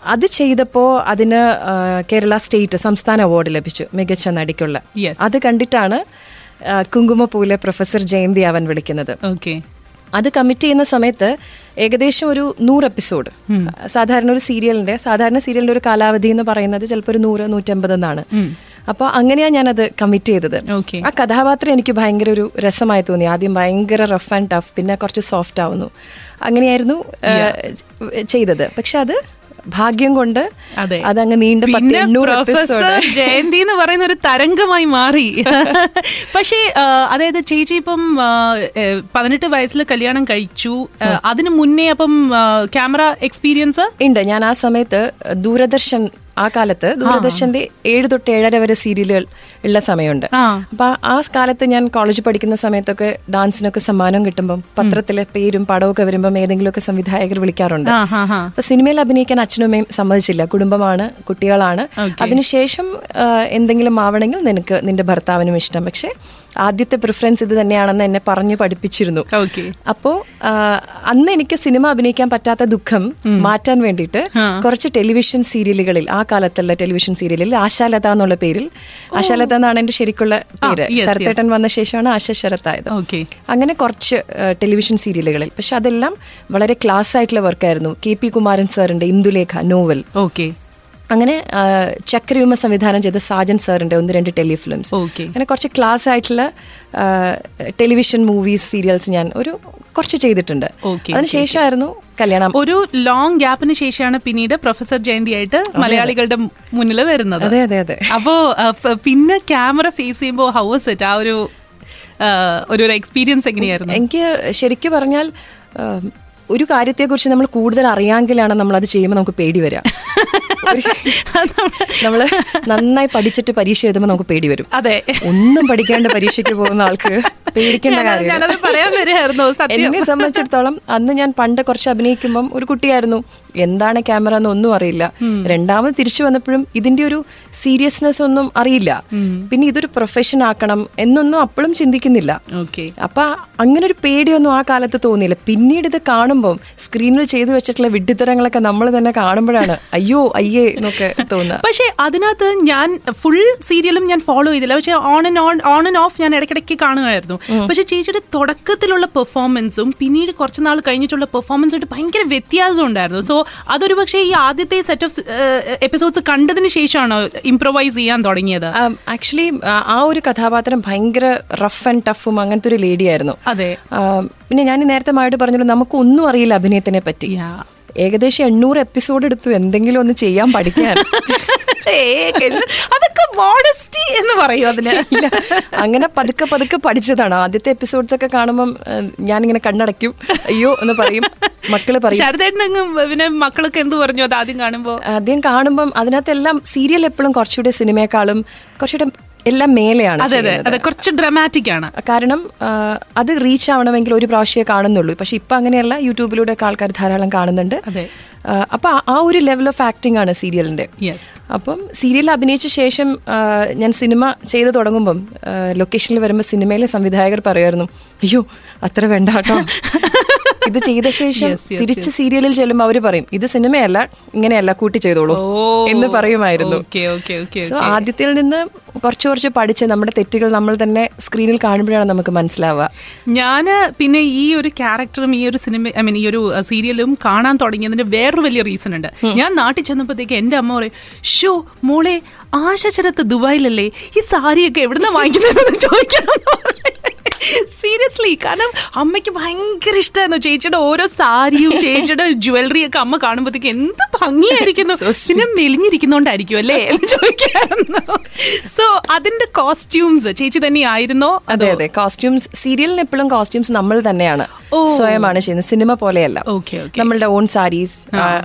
അത് ചെയ്തപ്പോൾ അതിന് കേരള സ്റ്റേറ്റ് സംസ്ഥാന അവാർഡ് ലഭിച്ചു. മികച്ച നടിക്കുള്ള. Yes. അത് കണ്ടിട്ടാണ് ആ, കുങ്കുമപ്പൂവിലെ പ്രൊഫസർ ജയന്തി അവൻ വിളിക്കുന്നത്. ഓക്കെ അത് കമ്മിറ്റ് ചെയ്യുന്ന സമയത്ത് ഏകദേശം ഒരു നൂറ് എപ്പിസോഡ്. സാധാരണ ഒരു സീരിയലിന്റെ സാധാരണ സീരിയലിന്റെ ഒരു കാലാവധി എന്ന് പറയുന്നത് ചിലപ്പോൾ ഒരു നൂറ് നൂറ്റമ്പത് എന്നാണ്. അപ്പോൾ അങ്ങനെയാണ് ഞാനത് കമ്മിറ്റ് ചെയ്തത്. ആ കഥാപാത്രം എനിക്ക് ഭയങ്കര ഒരു രസമായി തോന്നി. ആദ്യം ഭയങ്കര റഫ് ആൻഡ് ടഫ് പിന്നെ കുറച്ച് സോഫ്റ്റ് ആവുന്നു. അങ്ങനെയായിരുന്നു ചെയ്തത്. പക്ഷെ അത് ഭാഗ്യം കൊണ്ട് അതെ. അതങ്ങ് നീണ്ട ജയന്തി എന്ന് പറയുന്ന ഒരു തരംഗമായി മാറി. പക്ഷേ അതായത് ചേച്ചി ഇപ്പം പതിനെട്ട് വയസ്സിൽ കല്യാണം കഴിച്ചു. അതിന് മുന്നേ അപ്പം ക്യാമറ എക്സ്പീരിയൻസ്? ഉണ്ട്. ഞാൻ ആ സമയത്ത് ദൂരദർശൻ ആ കാലത്ത് ദൂരദർശന്റെ ഏഴ് തൊട്ട് ഏഴര വരെ സീരിയലുകൾ ഉള്ള സമയമുണ്ട്. അപ്പൊ ആ കാലത്ത് ഞാൻ കോളേജിൽ പഠിക്കുന്ന സമയത്തൊക്കെ ഡാൻസിനൊക്കെ സമ്മാനം കിട്ടുമ്പോൾ പത്രത്തിലെ പേരും പടമൊക്കെ വരുമ്പോൾ ഏതെങ്കിലുമൊക്കെ സംവിധായകർ വിളിക്കാറുണ്ട്. അപ്പൊ സിനിമയിൽ അഭിനയിക്കാൻ അച്ഛനും അമ്മയും സമ്മതിച്ചില്ല. കുടുംബമാണ് കുട്ടികളാണ്. അതിനുശേഷം എന്തെങ്കിലും ആവണമെങ്കിൽ നിനക്ക് നിന്റെ ഭർത്താവിനും ഇഷ്ടം. പക്ഷെ ആദ്യത്തെ പ്രിഫറൻസ് ഇത് തന്നെയാണെന്ന് എന്നെ പറഞ്ഞു പഠിപ്പിച്ചിരുന്നു. ഓക്കെ അപ്പോ അന്ന് എനിക്ക് സിനിമ അഭിനയിക്കാൻ പറ്റാത്ത ദുഃഖം മാറ്റാൻ വേണ്ടിയിട്ട് കുറച്ച് ടെലിവിഷൻ സീരിയലുകളിൽ ആ കാലത്തുള്ള ടെലിവിഷൻ സീരിയലിൽ ആശാലത എന്നുള്ള പേരിൽ ആശാലത എന്നാണ് എന്റെ ശരിക്കുള്ള പേര്. ശരത്തേട്ടൻ വന്ന ശേഷമാണ് ആശ ശരത്തായത്. ഓക്കെ അങ്ങനെ കുറച്ച് ടെലിവിഷൻ സീരിയലുകളിൽ പക്ഷെ അതെല്ലാം വളരെ ക്ലാസ് ആയിട്ടുള്ള വർക്കായിരുന്നു കെ പി കുമാരൻ സാറിന്റെ ഇന്ദുലേഖ നോവൽ ഓക്കെ അങ്ങനെ ചക്രയുമ സംവിധാനം ചെയ്ത സാജൻ സാറിന്റെ ഒന്ന് രണ്ട് ടെലിഫിലിംസ്. ഓക്കെ. അങ്ങനെ കുറച്ച് ക്ലാസ് ആയിട്ടുള്ള ടെലിവിഷൻ മൂവീസ് സീരിയൽസ് ഞാൻ ഒരു കുറച്ച് ചെയ്തിട്ടുണ്ട്. അതിനുശേഷമായിരുന്നു കല്യാണം. ഒരു ലോങ് ഗ്യാപ്പിന് ശേഷമാണ് പിന്നീട് പ്രൊഫസർ ജയന്തി ആയിട്ട് മലയാളികളുടെ മുന്നിൽ വരുന്നത്. അതെ അതെ അതെ. അപ്പോ പിന്നെ ക്യാമറ ഫേസ് ചെയ്യുമ്പോൾ ഹൗ വാസ് ഇറ്റ് ആ ഒരു ഒരു എക്സ്പീരിയൻസ് എങ്ങനെയായിരുന്നു? എനിക്ക് ശരിക്കും പറഞ്ഞാൽ ഒരു കാര്യത്തെക്കുറിച്ച് നമ്മൾ കൂടുതൽ അറിയാമെങ്കിലാണ് നമ്മൾ അത് ചെയ്യുമ്പോൾ നമുക്ക് പേടി വരാം. നമ്മൾ നന്നായി പഠിച്ചിട്ട് പരീക്ഷ എഴുതുമ്പോൾ നമുക്ക് പേടി വരും. അതെ. ഒന്നും പഠിക്കാണ്ട് പരീക്ഷയ്ക്ക് പോകുന്ന ആൾക്ക് പേടിക്കേണ്ട കാര്യം എന്നെ സംബന്ധിച്ചിടത്തോളം അന്ന് ഞാൻ പണ്ട് കുറച്ച് അഭിനയിക്കുമ്പം ഒരു കുട്ടിയായിരുന്നു. എന്താണ് ക്യാമറ എന്ന് ഒന്നും അറിയില്ല രണ്ടാമത് തിരിച്ചു വന്നപ്പോഴും ഇതിന്റെ ഒരു സീരിയസ്നെസ് ഒന്നും അറിയില്ല. പിന്നെ ഇതൊരു പ്രൊഫഷൻ ആക്കണം എന്നൊന്നും അപ്പോഴും ചിന്തിക്കുന്നില്ല. ഓക്കെ. അപ്പൊ അങ്ങനെ ഒരു പേടിയൊന്നും ആ കാലത്ത് തോന്നിയില്ല. പിന്നീട് ഇത് കാണുമ്പോൾ സ്ക്രീനിൽ ചെയ്തു വെച്ചിട്ടുള്ള വിഡ്ഢിത്തരങ്ങളൊക്കെ നമ്മൾ തന്നെ കാണുമ്പോഴാണ് അയ്യോ അയ്യേ എന്നൊക്കെ തോന്നുന്നത് പക്ഷേ അതിനകത്ത് ഞാൻ ഫുൾ സീരിയലും ഞാൻ ഫോളോ ചെയ്തില്ല. പക്ഷേ on and on on and off ഞാൻ ഇടയ്ക്കിടയ്ക്ക് കാണുമായിരുന്നു. പക്ഷേ ചേച്ചിയുടെ തുടക്കത്തിലുള്ള പെർഫോമൻസും പിന്നീട് കുറച്ചുനാൾ കഴിഞ്ഞിട്ടുള്ള പെർഫോമൻസും ആയിട്ട് ഭയങ്കര വ്യത്യാസം ഉണ്ടായിരുന്നു. സോ അതൊരു പക്ഷേ ഈ ആദ്യത്തെ സെറ്റ് ഓഫ് എപ്പിസോഡ്സ് കണ്ടതിന് ശേഷമാണോ ഇംപ്രൊവൈസ് ചെയ്യാൻ തുടങ്ങിയത്? ആക്ച്വലി ആ ഒരു കഥാപാത്രം ഭയങ്കര റഫ് ആൻഡ് ടഫും അങ്ങനത്തെ ഒരു ലേഡിയായിരുന്നു അതെ. പിന്നെ ഞാൻ നേരത്തെ മായിട്ട് പറഞ്ഞല്ലോ നമുക്കൊന്നും അറിയില്ല അഭിനയത്തിനെ പറ്റി. ഏകദേശം എണ്ണൂറ് എപ്പിസോഡ് എടുത്തു. എന്തെങ്കിലും ഒന്ന് ചെയ്യാൻ പഠിക്കാൻ? അതൊക്കെ മോഡസ്റ്റി എന്ന് പറയൂ അതിന്. അങ്ങനെ പതുക്കെ പതുക്കെ പഠിച്ചതാണ്. ആദ്യത്തെ എപ്പിസോഡ്സ് ഒക്കെ കാണുമ്പോൾ ഞാൻ ഞാനിങ്ങനെ കണ്ണടയ്ക്കും. അയ്യോ എന്ന് പറയും. മക്കൾ പറയും. ശരദേട്ടനങ്ങ് പിന്നെ മക്കളൊക്കെ എന്ത് പറഞ്ഞു അത് ആദ്യം കാണുമ്പോ? ആദ്യം കാണുമ്പം അതിനകത്തെല്ലാം സീരിയൽ എപ്പോഴും കുറച്ചുകൂടെ സിനിമയെക്കാളും കുറച്ചുകൂടെ എല്ലാം മേലെയാണ് അതെ അതെ. അതെ കുറച്ച് ഡ്രമാറ്റിക് ആണ്. കാരണം അത് റീച്ച് ആവണമെങ്കിൽ ഒരു പ്രാവശ്യമേ കാണുന്നുള്ളൂ. പക്ഷെ ഇപ്പൊ അങ്ങനെയല്ല. യൂട്യൂബിലൂടെ ഒക്കെ ആൾക്കാർ ധാരാളം കാണുന്നുണ്ട്. അപ്പൊ ആ- ഒരു ലെവൽ ഓഫ് ആക്ടിംഗ് ആണ് സീരിയലിന്റെ അപ്പം സീരിയൽ അഭിനയിച്ച ശേഷം ഞാൻ സിനിമ ചെയ്ത് തുടങ്ങുമ്പം ലൊക്കേഷനിൽ വരുമ്പോൾ സിനിമയിലെ സംവിധായകർ പറയുമായിരുന്നു അയ്യോ അത്ര വേണ്ട കേട്ടോ. ഇത് ചെയ്ത ശേഷം തിരിച്ച് സീരിയലിൽ ചെല്ലുമ്പോൾ അവർ പറയും ഇത് സിനിമയല്ല ഇങ്ങനെയല്ല കൂട്ടി ചെയ്തോളൂ എന്ന് പറയുമായിരുന്നു. സോ ആദ്യത്തിൽ നിന്ന് കുറച്ച് കുറച്ച് പഠിച്ച് നമ്മുടെ തെറ്റുകൾ നമ്മൾ തന്നെ സ്ക്രീനിൽ കാണുമ്പോഴാണ് നമുക്ക് മനസ്സിലാവുക. ഞാൻ പിന്നെ ഈ ഒരു ക്യാരക്ടറും ഈ ഒരു സിനിമ ഐ മീൻ ഈ ഒരു സീരിയലും കാണാൻ തുടങ്ങിയതിന്റെ വേറൊരു വലിയ റീസൺ ഉണ്ട്. ഞാൻ നാട്ടിൽ ചെന്നപ്പോഴത്തേക്ക് എന്റെ അമ്മ പറയും ഷോ മോളെ ആശ ശരത്ത് ദുബായിലല്ലേ? ഈ സാരിയൊക്കെ എവിടുന്ന വാങ്ങിക്കുന്നതെന്ന് ചോദിക്കണം സീരിയസ്ലി കാരണം അമ്മയ്ക്ക് ഭയങ്കര ഇഷ്ടമായിരുന്നു ചേച്ചിയുടെ ഓരോ സാരിയും ചേച്ചിയുടെ ജുവലറി ഒക്കെ അമ്മ കാണുമ്പോഴത്തേക്ക് എന്ത് ഭംഗിയായിരിക്കുന്നു. പിന്നെ മെലിഞ്ഞിരിക്കുന്നോണ്ടായിരിക്കും അല്ലേ? എന്ന് ചോദിക്കായിരുന്നു. സോ അതിന്റെ കോസ്റ്റ്യൂംസ് ചേച്ചി തന്നെ ആയിരുന്നോ അതെ? അതെ. കോസ്റ്റ്യൂംസ് സീരിയലിന് എപ്പോഴും കോസ്റ്റ്യൂംസ് നമ്മൾ തന്നെയാണ്. സ്വയമാണ് ചെയ്യുന്നത്. സിനിമ പോലെയല്ല. ഓക്കെ ഓക്കെ നമ്മളുടെ ഓൺ സാരീസ്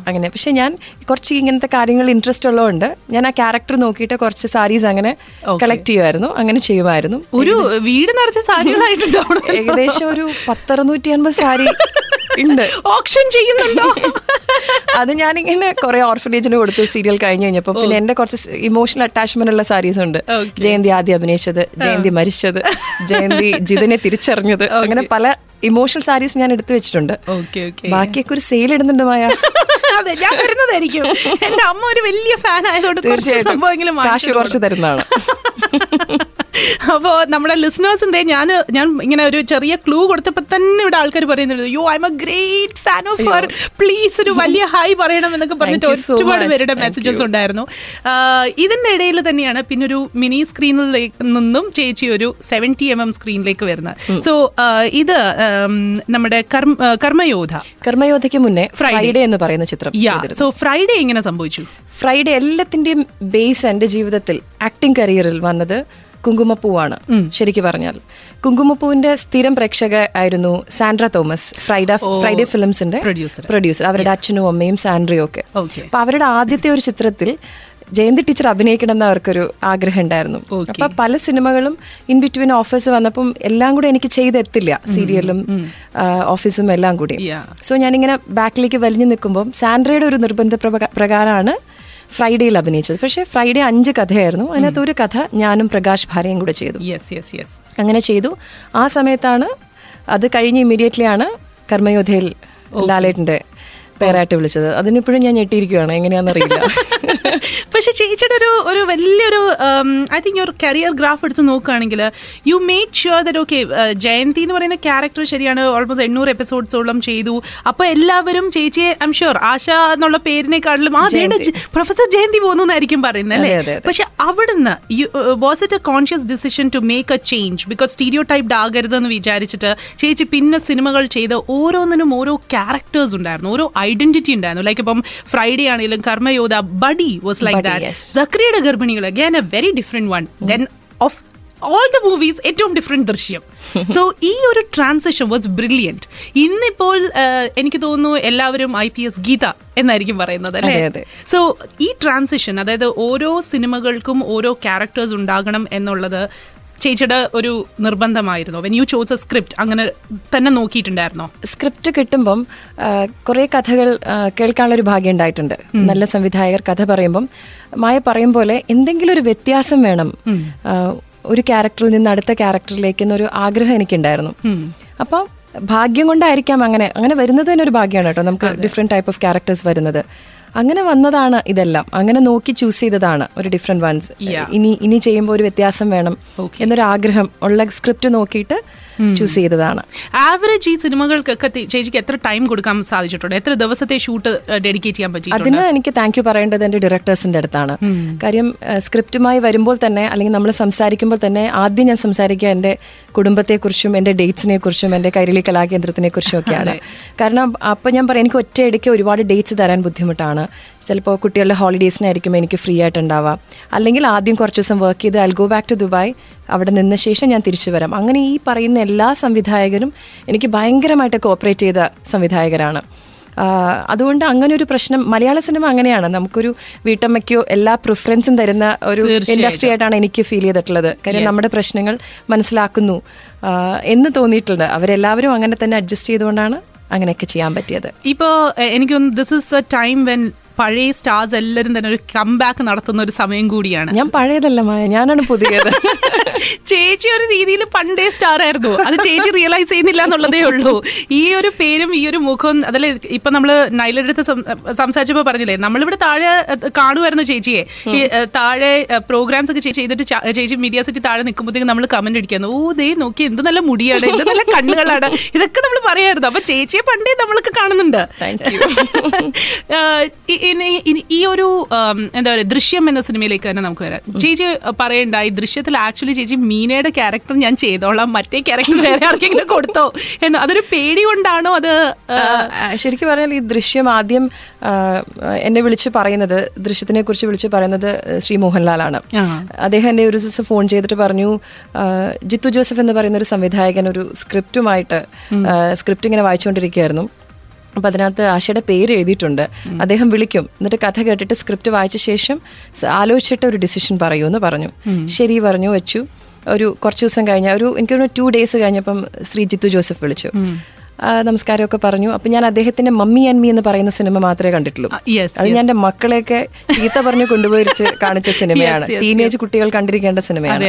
അങ്ങനെ. പക്ഷെ ഞാൻ കുറച്ച് ഇങ്ങനത്തെ കാര്യങ്ങൾ ഇൻട്രസ്റ്റ് ഉള്ളതുകൊണ്ട് ഞാൻ ആ ക്യാരക്ടർ നോക്കിയിട്ട് കുറച്ച് സാരീസ് അങ്ങനെ കളക്ട് ചെയ്യുമായിരുന്നു. അങ്ങനെ ചെയ്യുമായിരുന്നു. ഒരു വീട് നിറച്ച ഏകദേശം ഒരു പത്തറുന്നൂറ്റി അൻപത് സാരി ഉണ്ട്. ഓപ്ഷൻ ചെയ്യുന്നുണ്ടോ? അത് ഞാനിങ്ങനെ കുറെ ഓർഫനേജിന് കൊടുത്തു സീരിയൽ കഴിഞ്ഞു കഴിഞ്ഞപ്പോ. പിന്നെ എന്റെ കുറച്ച് ഇമോഷണൽ അറ്റാച്ച്മെന്റ് ഉള്ള സാരീസ് ഉണ്ട്. ജയന്തി ആദ്യം അഭിനയിച്ചത് ജയന്തി മരിച്ചത് ജയന്തി ജിതിനെ തിരിച്ചറിഞ്ഞത്. അങ്ങനെ പല ഇമോഷണൽ സാരീസ് ഞാൻ എടുത്തു വെച്ചിട്ടുണ്ട്. ബാക്കിയൊക്കെ ഒരു സെയിൽ ഇടുന്നുണ്ട് മായ. അതെ ഞാൻ വരുന്നതായിരിക്കും. എന്റെ അമ്മ ഒരു വലിയ ഫാൻ ആയതുകൊണ്ട് തീർച്ചയായിട്ടും. കാശ് കുറച്ച് തരുന്നതാണ്. അപ്പോ നമ്മുടെ ലിസണേഴ്സിന്റെ ഞാൻ ഞാൻ ഇങ്ങനെ ഒരു ചെറിയ ക്ലൂ കൊടുത്തപ്പോൾ തന്നെ ഇവിടെ ആൾക്കാർ പറയുന്നുണ്ട് you I am a great fan of her please ഒരു വലിയ ഹായ് പറയണം എന്നൊക്കെ പറഞ്ഞിട്ട് ഒരുപാട് പേരുടെ മെസ്സേജസ് ഉണ്ടായിരുന്നു. ഇതിന്റെ ഇതിന്റെ ഇടയിൽ തന്നെയാണ് പിന്നെ ഒരു മിനി സ്ക്രീനിലേക്ക് നിന്നും ചേച്ചി ഒരു സെവന്റി എം എം സ്ക്രീനിലേക്ക് വരുന്നത്. സോ ഇത് നമ്മുടെ കർമ്മയോധ. കർമ്മയോധയ്ക്ക് മുന്നേ ഫ്രൈഡേ എന്ന് പറയുന്ന ചിത്രം സോ ഫ്രൈഡേ എങ്ങനെ സംഭവിച്ചു? ഫ്രൈഡേ എല്ലാത്തിന്റെയും ബേസ് എന്റെ ജീവിതത്തിൽ ആക്ടിംഗ് കരിയറിൽ വന്നത് കുങ്കുമപ്പൂവാണ് ശരിക്കും പറഞ്ഞാൽ. കുങ്കുമപ്പൂവിന്റെ സ്ഥിരം പ്രേക്ഷക ആയിരുന്നു സാൻഡ്ര തോമസ് ഫ്രൈഡ ഫ്രൈഡേ ഫിലിംസിന്റെ പ്രൊഡ്യൂസർ പ്രൊഡ്യൂസർ അവരുടെ അച്ഛനും അമ്മയും സാൻഡ്രയും ഒക്കെ. അപ്പൊ അവരുടെ ആദ്യത്തെ ഒരു ചിത്രത്തിൽ ജയന്തി ടീച്ചർ അഭിനയിക്കണമെന്ന് അവർക്കൊരു ആഗ്രഹം ഉണ്ടായിരുന്നു. Okay. അപ്പൊ പല സിനിമകളും ഇൻ ബിറ്റ്വീൻ ഓഫീസ് വന്നപ്പം എല്ലാം കൂടെ എനിക്ക് ചെയ്തെത്തില്ല. സീരിയലും ഓഫീസും എല്ലാം കൂടി. സോ ഞാനിങ്ങനെ ബാക്കിലേക്ക് വലിഞ്ഞു നിൽക്കുമ്പോൾ സാൻഡ്രയുടെ ഒരു നിർബന്ധ പ്രക- പ്രകാരമാണ് ഫ്രൈഡേയിൽ അഭിനയിച്ചത്. പക്ഷേ ഫ്രൈഡേ അഞ്ച് കഥയായിരുന്നു. അതിനകത്ത് ഒരു കഥ ഞാനും പ്രകാശ് ഭാര്യയും കൂടെ ചെയ്തു. യെസ് യെസ് യെസ് അങ്ങനെ ചെയ്തു. ആ സമയത്താണ് അത് കഴിഞ്ഞ് ഇമ്മീഡിയറ്റ്ലി ആണ് കർമ്മയോധയിൽ ലാലേട്ടന്റെ പേരായിട്ട് വിളിച്ചത്. അതിനിപ്പോഴും ഞാൻ ഞെട്ടിയിരിക്കുകയാണ് എങ്ങനെയാണെന്നറിയില്ല. പക്ഷെ ചേച്ചിയുടെ ഒരു ഒരു വലിയൊരു ഐ തിങ്ക് ഒരു കരിയർ ഗ്രാഫ് എടുത്ത് നോക്കുകയാണെങ്കിൽ you made sure that okay Jayanthi എന്ന് പറയുന്ന ക്യാരക്ടർ ശരിയാണ്. ഓൾമോസ്റ്റ് എണ്ണൂറ് എപ്പിസോഡ്സോളം ചെയ്തു. അപ്പോൾ എല്ലാവരും ചേച്ചിയെ ഐം ഷുവർ ആശ എന്നുള്ള പേരിനെക്കാട്ടിലും ആ പ്രൊഫസർ ജയന്തി. പോകുന്നു എന്നായിരിക്കും പറയുന്നത് അല്ലേ. പക്ഷെ അവിടുന്ന് was it a conscious decision to make a change because stereotyped ആകരുതെന്ന് വിചാരിച്ചിട്ട് ചേച്ചി പിന്നെ സിനിമകൾ ചെയ്ത് ഓരോന്നിനും ഓരോ ക്യാരക്ടേഴ്സ് ഉണ്ടായിരുന്നു. ഓരോ ഐഡന്റിറ്റി ഉണ്ടായിരുന്നു. ലൈക്ക് ഇപ്പം ഫ്രൈഡേ ആണെങ്കിലും Karmayodha Buddy was like that. സക്രിയുടെ ഗർഭിണികൾ again a very different one then of all the movies ഏറ്റവും ഡിഫറെന്റ് ദൃശ്യം. സോ ഈ ഒരു ട്രാൻസിഷൻ വാസ് ബ്രില്യന്റ് ഇന്നിപ്പോൾ എനിക്ക് തോന്നുന്നു എല്ലാവരും ഐ പി എസ് ഗീത എന്നായിരിക്കും പറയുന്നത് അല്ലേ. സോ ഈ ട്രാൻസിഷൻ അതായത് ഓരോ സിനിമകൾക്കും ഓരോ ക്യാരക്ടേഴ്സ് ഉണ്ടാകണം എന്നുള്ളത് ചേച്ചിയുടെ ഒരു നിർബന്ധമായിരുന്നു. When you chose a script അങ്ങനെ തന്നെ നോക്കിയിട്ടുണ്ടായിരുന്നോ? സ്ക്രിപ്റ്റ് കിട്ടുമ്പം കുറേ കഥകൾ കേൾക്കാനുള്ള ഒരു ഭാഗ്യം ഉണ്ടായിട്ടുണ്ട്. നല്ല സംവിധായകർ കഥ പറയുമ്പം മായ പറയും പോലെ എന്തെങ്കിലും ഒരു വ്യത്യാസം വേണം. ഒരു ക്യാരക്ടറിൽ നിന്ന് അടുത്ത ക്യാരക്ടറിലേക്ക് എന്നൊരു ആഗ്രഹം എനിക്കുണ്ടായിരുന്നു. അപ്പം ഭാഗ്യം കൊണ്ടായിരിക്കാം അങ്ങനെ. അങ്ങനെ വരുന്നത് തന്നെ ഒരു ഭാഗ്യമാണ് കേട്ടോ. നമുക്ക് ഡിഫറെന്റ് ടൈപ്പ് ഓഫ് ക്യാരക്ടേഴ്സ് വരുന്നത്. അങ്ങനെ വന്നതാണ് ഇതെല്ലാം. അങ്ങനെ നോക്കി ചൂസ് ചെയ്തതാണ് ഒരു ഡിഫറെന്റ് വൺസ് ഇനി ഇനി ചെയ്യുമ്പോൾ ഒരു വ്യത്യാസം വേണം എന്നൊരു ആഗ്രഹം ഉള്ള സ്ക്രിപ്റ്റ് നോക്കിയിട്ട് ചൂസ് ചെയ്തതാണ്. ആവറേജ് ഈ സിനിമകൾക്കൊക്കെ ചേച്ചിക്ക് എത്ര ടൈം കൊടുക്കാൻ സാധിച്ചിട്ടുണ്ട്? എത്ര ദിവസത്തെ ഷൂട്ട് ഡെഡിക്കേറ്റ് ചെയ്യാൻ പറ്റി അതിന് എനിക്ക് താങ്ക് യു പറയേണ്ടത് എന്റെ ഡയറക്ടേഴ്സിന്റെ അടുത്താണ്. കാര്യം സ്ക്രിപ്റ്റുമായി വരുമ്പോൾ തന്നെ അല്ലെങ്കിൽ നമ്മൾ സംസാരിക്കുമ്പോൾ തന്നെ ആദ്യം ഞാൻ സംസാരിക്കുക എന്റെ കുടുംബത്തെക്കുറിച്ചും എന്റെ ഡേറ്റ്സിനെ കുറിച്ചും എന്റെ കൈരളി കലാകേന്ദ്രത്തിനെ കുറിച്ചും ഒക്കെയാണ് കാരണം അപ്പോൾ ഞാൻ പറയാം എനിക്ക് ഒറ്റയടിക്ക് ഒരുപാട് ഡേറ്റ്സ് തരാൻ ബുദ്ധിമുട്ടാണ്. ചിലപ്പോൾ കുട്ടികളുടെ ഹോളിഡേയ്സിനായിരിക്കും എനിക്ക് ഫ്രീ ആയിട്ടുണ്ടാവാം അല്ലെങ്കിൽ ആദ്യം കുറച്ച് ദിവസം വർക്ക് ചെയ്ത് I go back to Dubai അവിടെ നിന്ന ശേഷം ഞാൻ തിരിച്ചു വരാം. അങ്ങനെ ഈ പറയുന്ന എല്ലാ സംവിധായകരും എനിക്ക് ഭയങ്കരമായിട്ട് കോപ്പറേറ്റ് ചെയ്ത സംവിധായകരാണ്. അതുകൊണ്ട് അങ്ങനെ ഒരു പ്രശ്നം മലയാള സിനിമ അങ്ങനെയാണ്. നമുക്കൊരു വീട്ടമ്മയ്ക്കോ എല്ലാ പ്രിഫറൻസും തരുന്ന ഒരു ഇൻഡസ്ട്രി ആയിട്ടാണ് എനിക്ക് ഫീൽ ചെയ്തിട്ടുള്ളത്. കാര്യം നമ്മുടെ പ്രശ്നങ്ങൾ മനസ്സിലാക്കുന്നു. എന്ന് തോന്നിയിട്ടുണ്ട്. അവരെല്ലാവരും അങ്ങനെ തന്നെ അഡ്ജസ്റ്റ് ചെയ്തുകൊണ്ടാണ് അങ്ങനെയൊക്കെ ചെയ്യാൻ പറ്റിയത്. ഇപ്പോൾ എ- എനിക്ക് തോന്നുന്നു this is a time when പഴയ സ്റ്റാർസ് എല്ലാവരും തന്നെ ഒരു കംബാക്ക് നടത്തുന്ന ഒരു സമയം കൂടിയാണ്. ഞാൻ പഴയതല്ല മായ ഞാനാണ് പുതിയത്. ചേച്ചി ഒരു രീതിയിൽ പണ്ടേ സ്റ്റാർ ആയിരുന്നു. അത് ചേച്ചി റിയലൈസ് ചെയ്യുന്നില്ല എന്നുള്ളതേ ഉള്ളൂ. ഈ ഒരു പേരും ഈ ഒരു മുഖം അതല്ലേ ഇപ്പൊ നമ്മൾ നൈലയുടെ അടുത്ത് സം- സംസാരിച്ചപ്പോ പറഞ്ഞില്ലേ നമ്മളിവിടെ താഴെ കാണുമായിരുന്നു ചേച്ചിയെ. ഈ താഴെ പ്രോഗ്രാംസ് ഒക്കെ ചേച്ചി ചെയ്തിട്ട് ചേച്ചി മീഡിയ സിറ്റി താഴെ നിൽക്കുമ്പോഴത്തേക്ക് നമ്മൾ കമന്റ് അടിക്കുന്നു. ഓ ദേ നോക്കി എന്ത് നല്ല മുടിയാണ് എന്ത് നല്ല കണ്ണുകളാണ്. ഇതൊക്കെ നമ്മൾ പറയായിരുന്നു. അപ്പൊ ചേച്ചിയെ പണ്ടേ നമ്മളൊക്കെ കാണുന്നുണ്ട്. ഈ ഒരു എന്താ പറയുക ദൃശ്യം എന്ന സിനിമയിലേക്ക് തന്നെ നമുക്ക് വരാം. ചേച്ചി പറയണ്ട ഈ ദൃശ്യത്തിൽ ആക്ച്വലി ചേച്ചി മീനയുടെ ക്യാരക്ടർ ഞാൻ ചെയ്തോളാം. മറ്റേ ക്യാരക്ടർ വേറെ ആർക്കെങ്കിലും കൊടുത്തോ എന്ന്. അതൊരു പേടി കൊണ്ടാണോ അത് ശരിക്കും പറഞ്ഞാൽ ഈ ദൃശ്യം ആദ്യം എന്നെ വിളിച്ച് പറയുന്നത് ദൃശ്യത്തിനെ കുറിച്ച് വിളിച്ച് പറയുന്നത് ശ്രീ മോഹൻലാലാണ്. അദ്ദേഹം എന്നെ ഒരു ദിവസം ഫോൺ ചെയ്തിട്ട് പറഞ്ഞു ജിത്തു ജോസഫ് എന്ന് പറയുന്ന ഒരു സംവിധായകൻ ഒരു സ്ക്രിപ്റ്റുമായിട്ട് സ്ക്രിപ്റ്റ് ഇങ്ങനെ വായിച്ചുകൊണ്ടിരിക്കുകയായിരുന്നു. അപ്പൊ അതിനകത്ത് ആശയുടെ പേര് എഴുതിയിട്ടുണ്ട്. അദ്ദേഹം വിളിക്കും. എന്നിട്ട് കഥ കേട്ടിട്ട് സ്ക്രിപ്റ്റ് വായിച്ച ശേഷം ആലോചിച്ചിട്ട് ഒരു ഡിസിഷൻ പറയൂ എന്ന് പറഞ്ഞു ശരി പറഞ്ഞു വെച്ചു. ഒരു കുറച്ച് ദിവസം കഴിഞ്ഞ ഒരു എനിക്കൊരു ടു ഡേയ്സ് കഴിഞ്ഞപ്പം ശ്രീ ജിത്തു ജോസഫ് വിളിച്ചു. നമസ്കാരമൊക്കെ പറഞ്ഞു. അപ്പൊ ഞാൻ അദ്ദേഹത്തിന്റെ മമ്മി ആൻഡ് മീ എന്ന് പറയുന്ന സിനിമ മാത്രമേ കണ്ടിട്ടുള്ളൂ. അത് ഞാൻ എന്റെ മക്കളെയൊക്കെ ചീത്ത പറഞ്ഞു കൊണ്ടുപോയിരിച്ച് കാണിച്ച സിനിമയാണ്. ടീനേജ് കുട്ടികൾ കണ്ടിരിക്കേണ്ട സിനിമയാണ്.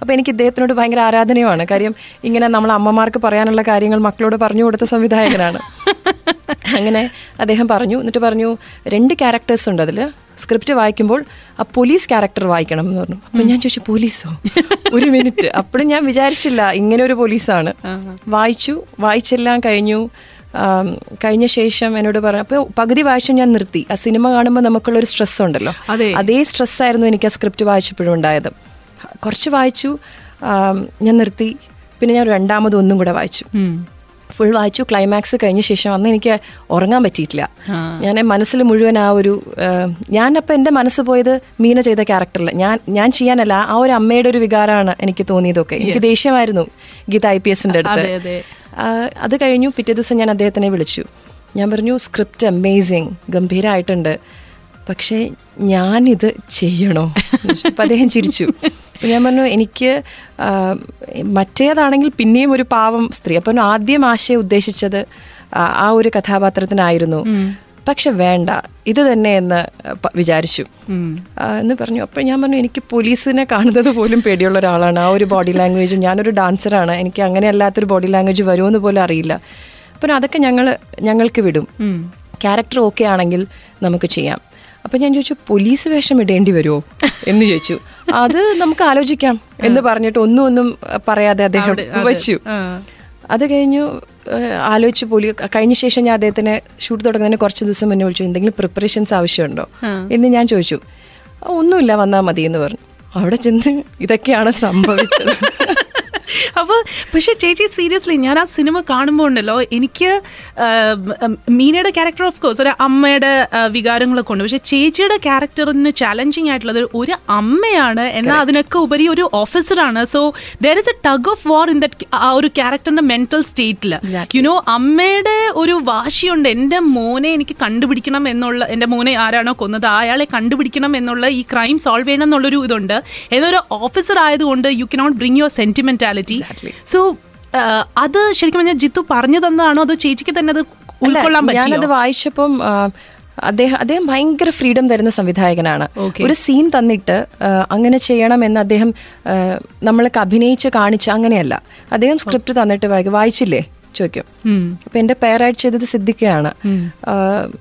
അപ്പൊ എനിക്ക് ഇദ്ദേഹത്തിനോട് ഭയങ്കര ആരാധനയുമാണ്. കാര്യം ഇങ്ങനെ നമ്മൾ അമ്മമാർക്ക് പറയാനുള്ള കാര്യങ്ങൾ മക്കളോട് പറഞ്ഞു കൊടുത്ത സംവിധായകനാണ്. അങ്ങനെ അദ്ദേഹം പറഞ്ഞു എന്നിട്ട് പറഞ്ഞു രണ്ട് ക്യാരക്ടേഴ്സ് ഉണ്ട് അതിൽ സ്ക്രിപ്റ്റ് വായിക്കുമ്പോൾ ആ പോലീസ് ക്യാരക്ടർ വായിക്കണം എന്ന് പറഞ്ഞു. അപ്പം ഞാൻ ചോദിച്ചു പോലീസോ? ഒരു മിനിറ്റ്. അപ്പോഴും ഞാൻ വിചാരിച്ചില്ല ഇങ്ങനെ ഒരു പോലീസാണ് വായിച്ചു വായിച്ചെല്ലാം കഴിഞ്ഞു. കഴിഞ്ഞ ശേഷം എന്നോട് പറഞ്ഞു അപ്പോൾ പകുതി വായിച്ചു ഞാൻ നിർത്തി. ആ സിനിമ കാണുമ്പോൾ നമുക്കുള്ള ഒരു സ്ട്രെസ് ഉണ്ടല്ലോ. അതെ. അതേ സ്ട്രെസ് ആയിരുന്നു എനിക്ക് ആ സ്ക്രിപ്റ്റ് വായിച്ചപ്പോഴും ഉണ്ടായത്. കുറച്ച് വായിച്ചു ഞാൻ നിർത്തി. പിന്നെ ഞാൻ രണ്ടാമത് ഒന്നും കൂടെ വായിച്ചു. ഫുൾ വായിച്ചു ക്ലൈമാക്സ് കഴിഞ്ഞ ശേഷം അന്ന് എനിക്ക് ഉറങ്ങാൻ പറ്റിയിട്ടില്ല. ഞാൻ മനസ്സിൽ മുഴുവൻ ആ ഒരു ഞാൻ അപ്പം എന്റെ മനസ്സ് പോയത് മീന ചെയ്ത ക്യാരക്ടറിൽ ഞാൻ ഞാൻ ചെയ്യാനല്ല ആ ഒരു അമ്മയുടെ ഒരു വികാരമാണ് എനിക്ക് തോന്നിയതൊക്കെ. എനിക്ക് ദേഷ്യമായിരുന്നു ഗീത ഐ പി എസിന്റെ അടുത്ത്. അതെ. കഴിഞ്ഞു പിറ്റേ ദിവസം ഞാൻ അദ്ദേഹത്തിനെ വിളിച്ചു. ഞാൻ പറഞ്ഞു സ്ക്രിപ്റ്റ് അമേസിങ് ഗംഭീരമായിട്ടുണ്ട് പക്ഷേ ഞാനിത് ചെയ്യണോ? അപ്പം അദ്ദേഹം ചിരിച്ചു. ഞാൻ പറഞ്ഞു എനിക്ക് മറ്റേതാണെങ്കിൽ പിന്നെയും ഒരു പാവം സ്ത്രീ. അപ്പം ആദ്യം ആശയം ഉദ്ദേശിച്ചത് ആ ഒരു കഥാപാത്രത്തിനായിരുന്നു. പക്ഷെ വേണ്ട ഇത് തന്നെ എന്ന് വിചാരിച്ചു. എന്ന് പറഞ്ഞു. അപ്പം ഞാൻ പറഞ്ഞു എനിക്ക് പോലീസിനെ കാണുന്നത് പോലും പേടിയുള്ള ഒരാളാണ്. ആ ഒരു ബോഡി ലാംഗ്വേജും ഞാനൊരു ഡാൻസറാണ് എനിക്ക് അങ്ങനെ അല്ലാത്തൊരു ബോഡി ലാംഗ്വേജ് വരുമെന്ന് പോലും അറിയില്ല. അപ്പം അതൊക്കെ ഞങ്ങൾ ഞങ്ങൾക്ക് വിടും. ക്യാരക്ടർ ഓക്കെ ആണെങ്കിൽ നമുക്ക് ചെയ്യാം. അപ്പം ഞാൻ ചോദിച്ചു പോലീസ് വേഷം ഇടേണ്ടി വരുമോ എന്ന് ചോദിച്ചു. അത് നമുക്ക് ആലോചിക്കാം എന്ന് പറഞ്ഞിട്ട് ഒന്നും ഒന്നും പറയാതെ അദ്ദേഹം വെച്ചു. അത് കഴിഞ്ഞു ആലോചിച്ച് പോലി കഴിഞ്ഞ ശേഷം ഞാൻ അദ്ദേഹത്തിന് ഷൂട്ട് തുടങ്ങുന്നതിന് കുറച്ച് ദിവസം മുന്നേ വിളിച്ചു എന്തെങ്കിലും പ്രിപ്പറേഷൻസ് ആവശ്യമുണ്ടോ? എന്ന് ഞാൻ ചോദിച്ചു. "ആ, ഒന്നുമില്ല വന്നാൽ മതി എന്ന് പറഞ്ഞു. അവിടെ ചെന്ന് ഇതൊക്കെയാണ് സംഭവിച്ചത്. അപ്പൊ പക്ഷേ ചേച്ചി സീരിയസ്ലി ഞാൻ ആ സിനിമ കാണുമ്പോൾ ഉണ്ടല്ലോ എനിക്ക് മീനയുടെ ക്യാരക്ടർ ഓഫ് കോഴ്സ് ഒരു അമ്മയുടെ വികാരങ്ങളൊക്കെ ഉണ്ട്. പക്ഷെ ചേച്ചിയുടെ ക്യാരക്ടറിന് ചാലഞ്ചിങ് ആയിട്ടുള്ളത് ഒരു അമ്മയാണ് എന്നാൽ അതിനൊക്കെ ഉപരി ഒരു ഓഫീസറാണ് so there is a tug of war in that ആ ഒരു ക്യാരക്ടറിന്റെ മെന്റൽ സ്റ്റേറ്റിൽ യുനോ അമ്മയുടെ ഒരു വാശിയുണ്ട്. എന്റെ മോനെ എനിക്ക് കണ്ടുപിടിക്കണം എന്നുള്ള എന്റെ മോനെ ആരാണോ കൊന്നത് അയാളെ കണ്ടുപിടിക്കണം എന്നുള്ള ഈ ക്രൈം സോൾവ് ചെയ്യണം എന്നുള്ളൊരു ഇതുണ്ട്. എന്നൊരു ഓഫീസർ ആയതുകൊണ്ട് you cannot bring your sentimentality so അത് ശരിക്കും പറഞ്ഞാൽ ജിത്തു പറഞ്ഞു തന്നതാണോ അതോ ചേച്ചിക്ക് തന്നെ അത് ഉൾക്കൊള്ളാൻ ഞാനത് വായിച്ചപ്പം അദ്ദേഹം അദ്ദേഹം ഭയങ്കര ഫ്രീഡം തരുന്ന സംവിധായകനാണ്. ഒരു സീൻ തന്നിട്ട് അങ്ങനെ ചെയ്യണം എന്ന് അദ്ദേഹം നമ്മളെ നമ്മളൊക്കെ അഭിനയിച്ച് കാണിച്ച് അങ്ങനെയല്ല. അദ്ദേഹം സ്ക്രിപ്റ്റ് തന്നിട്ട് വായിക്കും വായിച്ചില്ലേ? ചോദിക്കും. അപ്പൊ എന്റെ പേരായിട്ട് ചെയ്തത് സിദ്ദിഖയാണ്.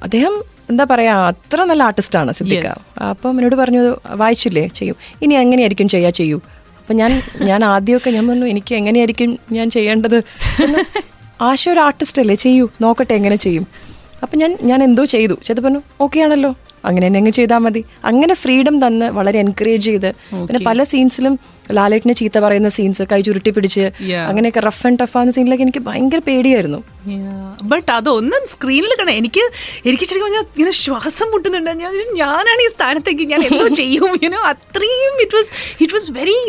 അദ്ദേഹം എന്താ പറയാ അത്ര നല്ല ആർട്ടിസ്റ്റാണ് സിദ്ദിഖ. അപ്പം എന്നോട് പറഞ്ഞു വായിച്ചില്ലേ? ചെയ്യും. ഇനി എങ്ങനെയായിരിക്കും ചെയ്യാ ചെയ്യൂ? അപ്പൊ ഞാൻ ഞാൻ ആദ്യമൊക്കെ ഞാൻ പറഞ്ഞു എനിക്ക് എങ്ങനെയായിരിക്കും ഞാൻ ചെയ്യേണ്ടത്? ആശ ഒരു ആർട്ടിസ്റ്റ് അല്ലേ? ചെയ്യൂ നോക്കട്ടെ എങ്ങനെ ചെയ്യും. അപ്പൊ ഞാൻ ഞാൻ എന്തോ ചെയ്തു. ചെയ്ത് പറഞ്ഞു ഓക്കെ ആണല്ലോ. അങ്ങനെ തന്നെ അങ്ങ് ചെയ്താൽ മതി. അങ്ങനെ ഫ്രീഡം തന്ന് വളരെ എൻകറേജ് ചെയ്ത് പിന്നെ പല സീൻസിലും ലാലേട്ടിനെ ചീത്ത പറയുന്ന സീൻസ് കൈ ചുരുട്ടി പിടിച്ച്. അങ്ങനെയൊക്കെ റഫ് ആൻഡ് ടഫ് ആവുന്ന സീനിലൊക്കെ എനിക്ക് ഭയങ്കര പേടിയായിരുന്നു. ബട്ട് അതൊന്നും സ്ക്രീനിൽ കാണാം എനിക്ക് എനിക്ക് ശരിക്കും പറഞ്ഞാൽ ഇങ്ങനെ ശ്വാസം മുട്ടുന്നുണ്ട്. ഞാൻ ഞാനാണ് ഈ സ്ഥാനത്തേക്ക് ഞാൻ എന്തോ ചെയ്യും അത്രയും it was it was very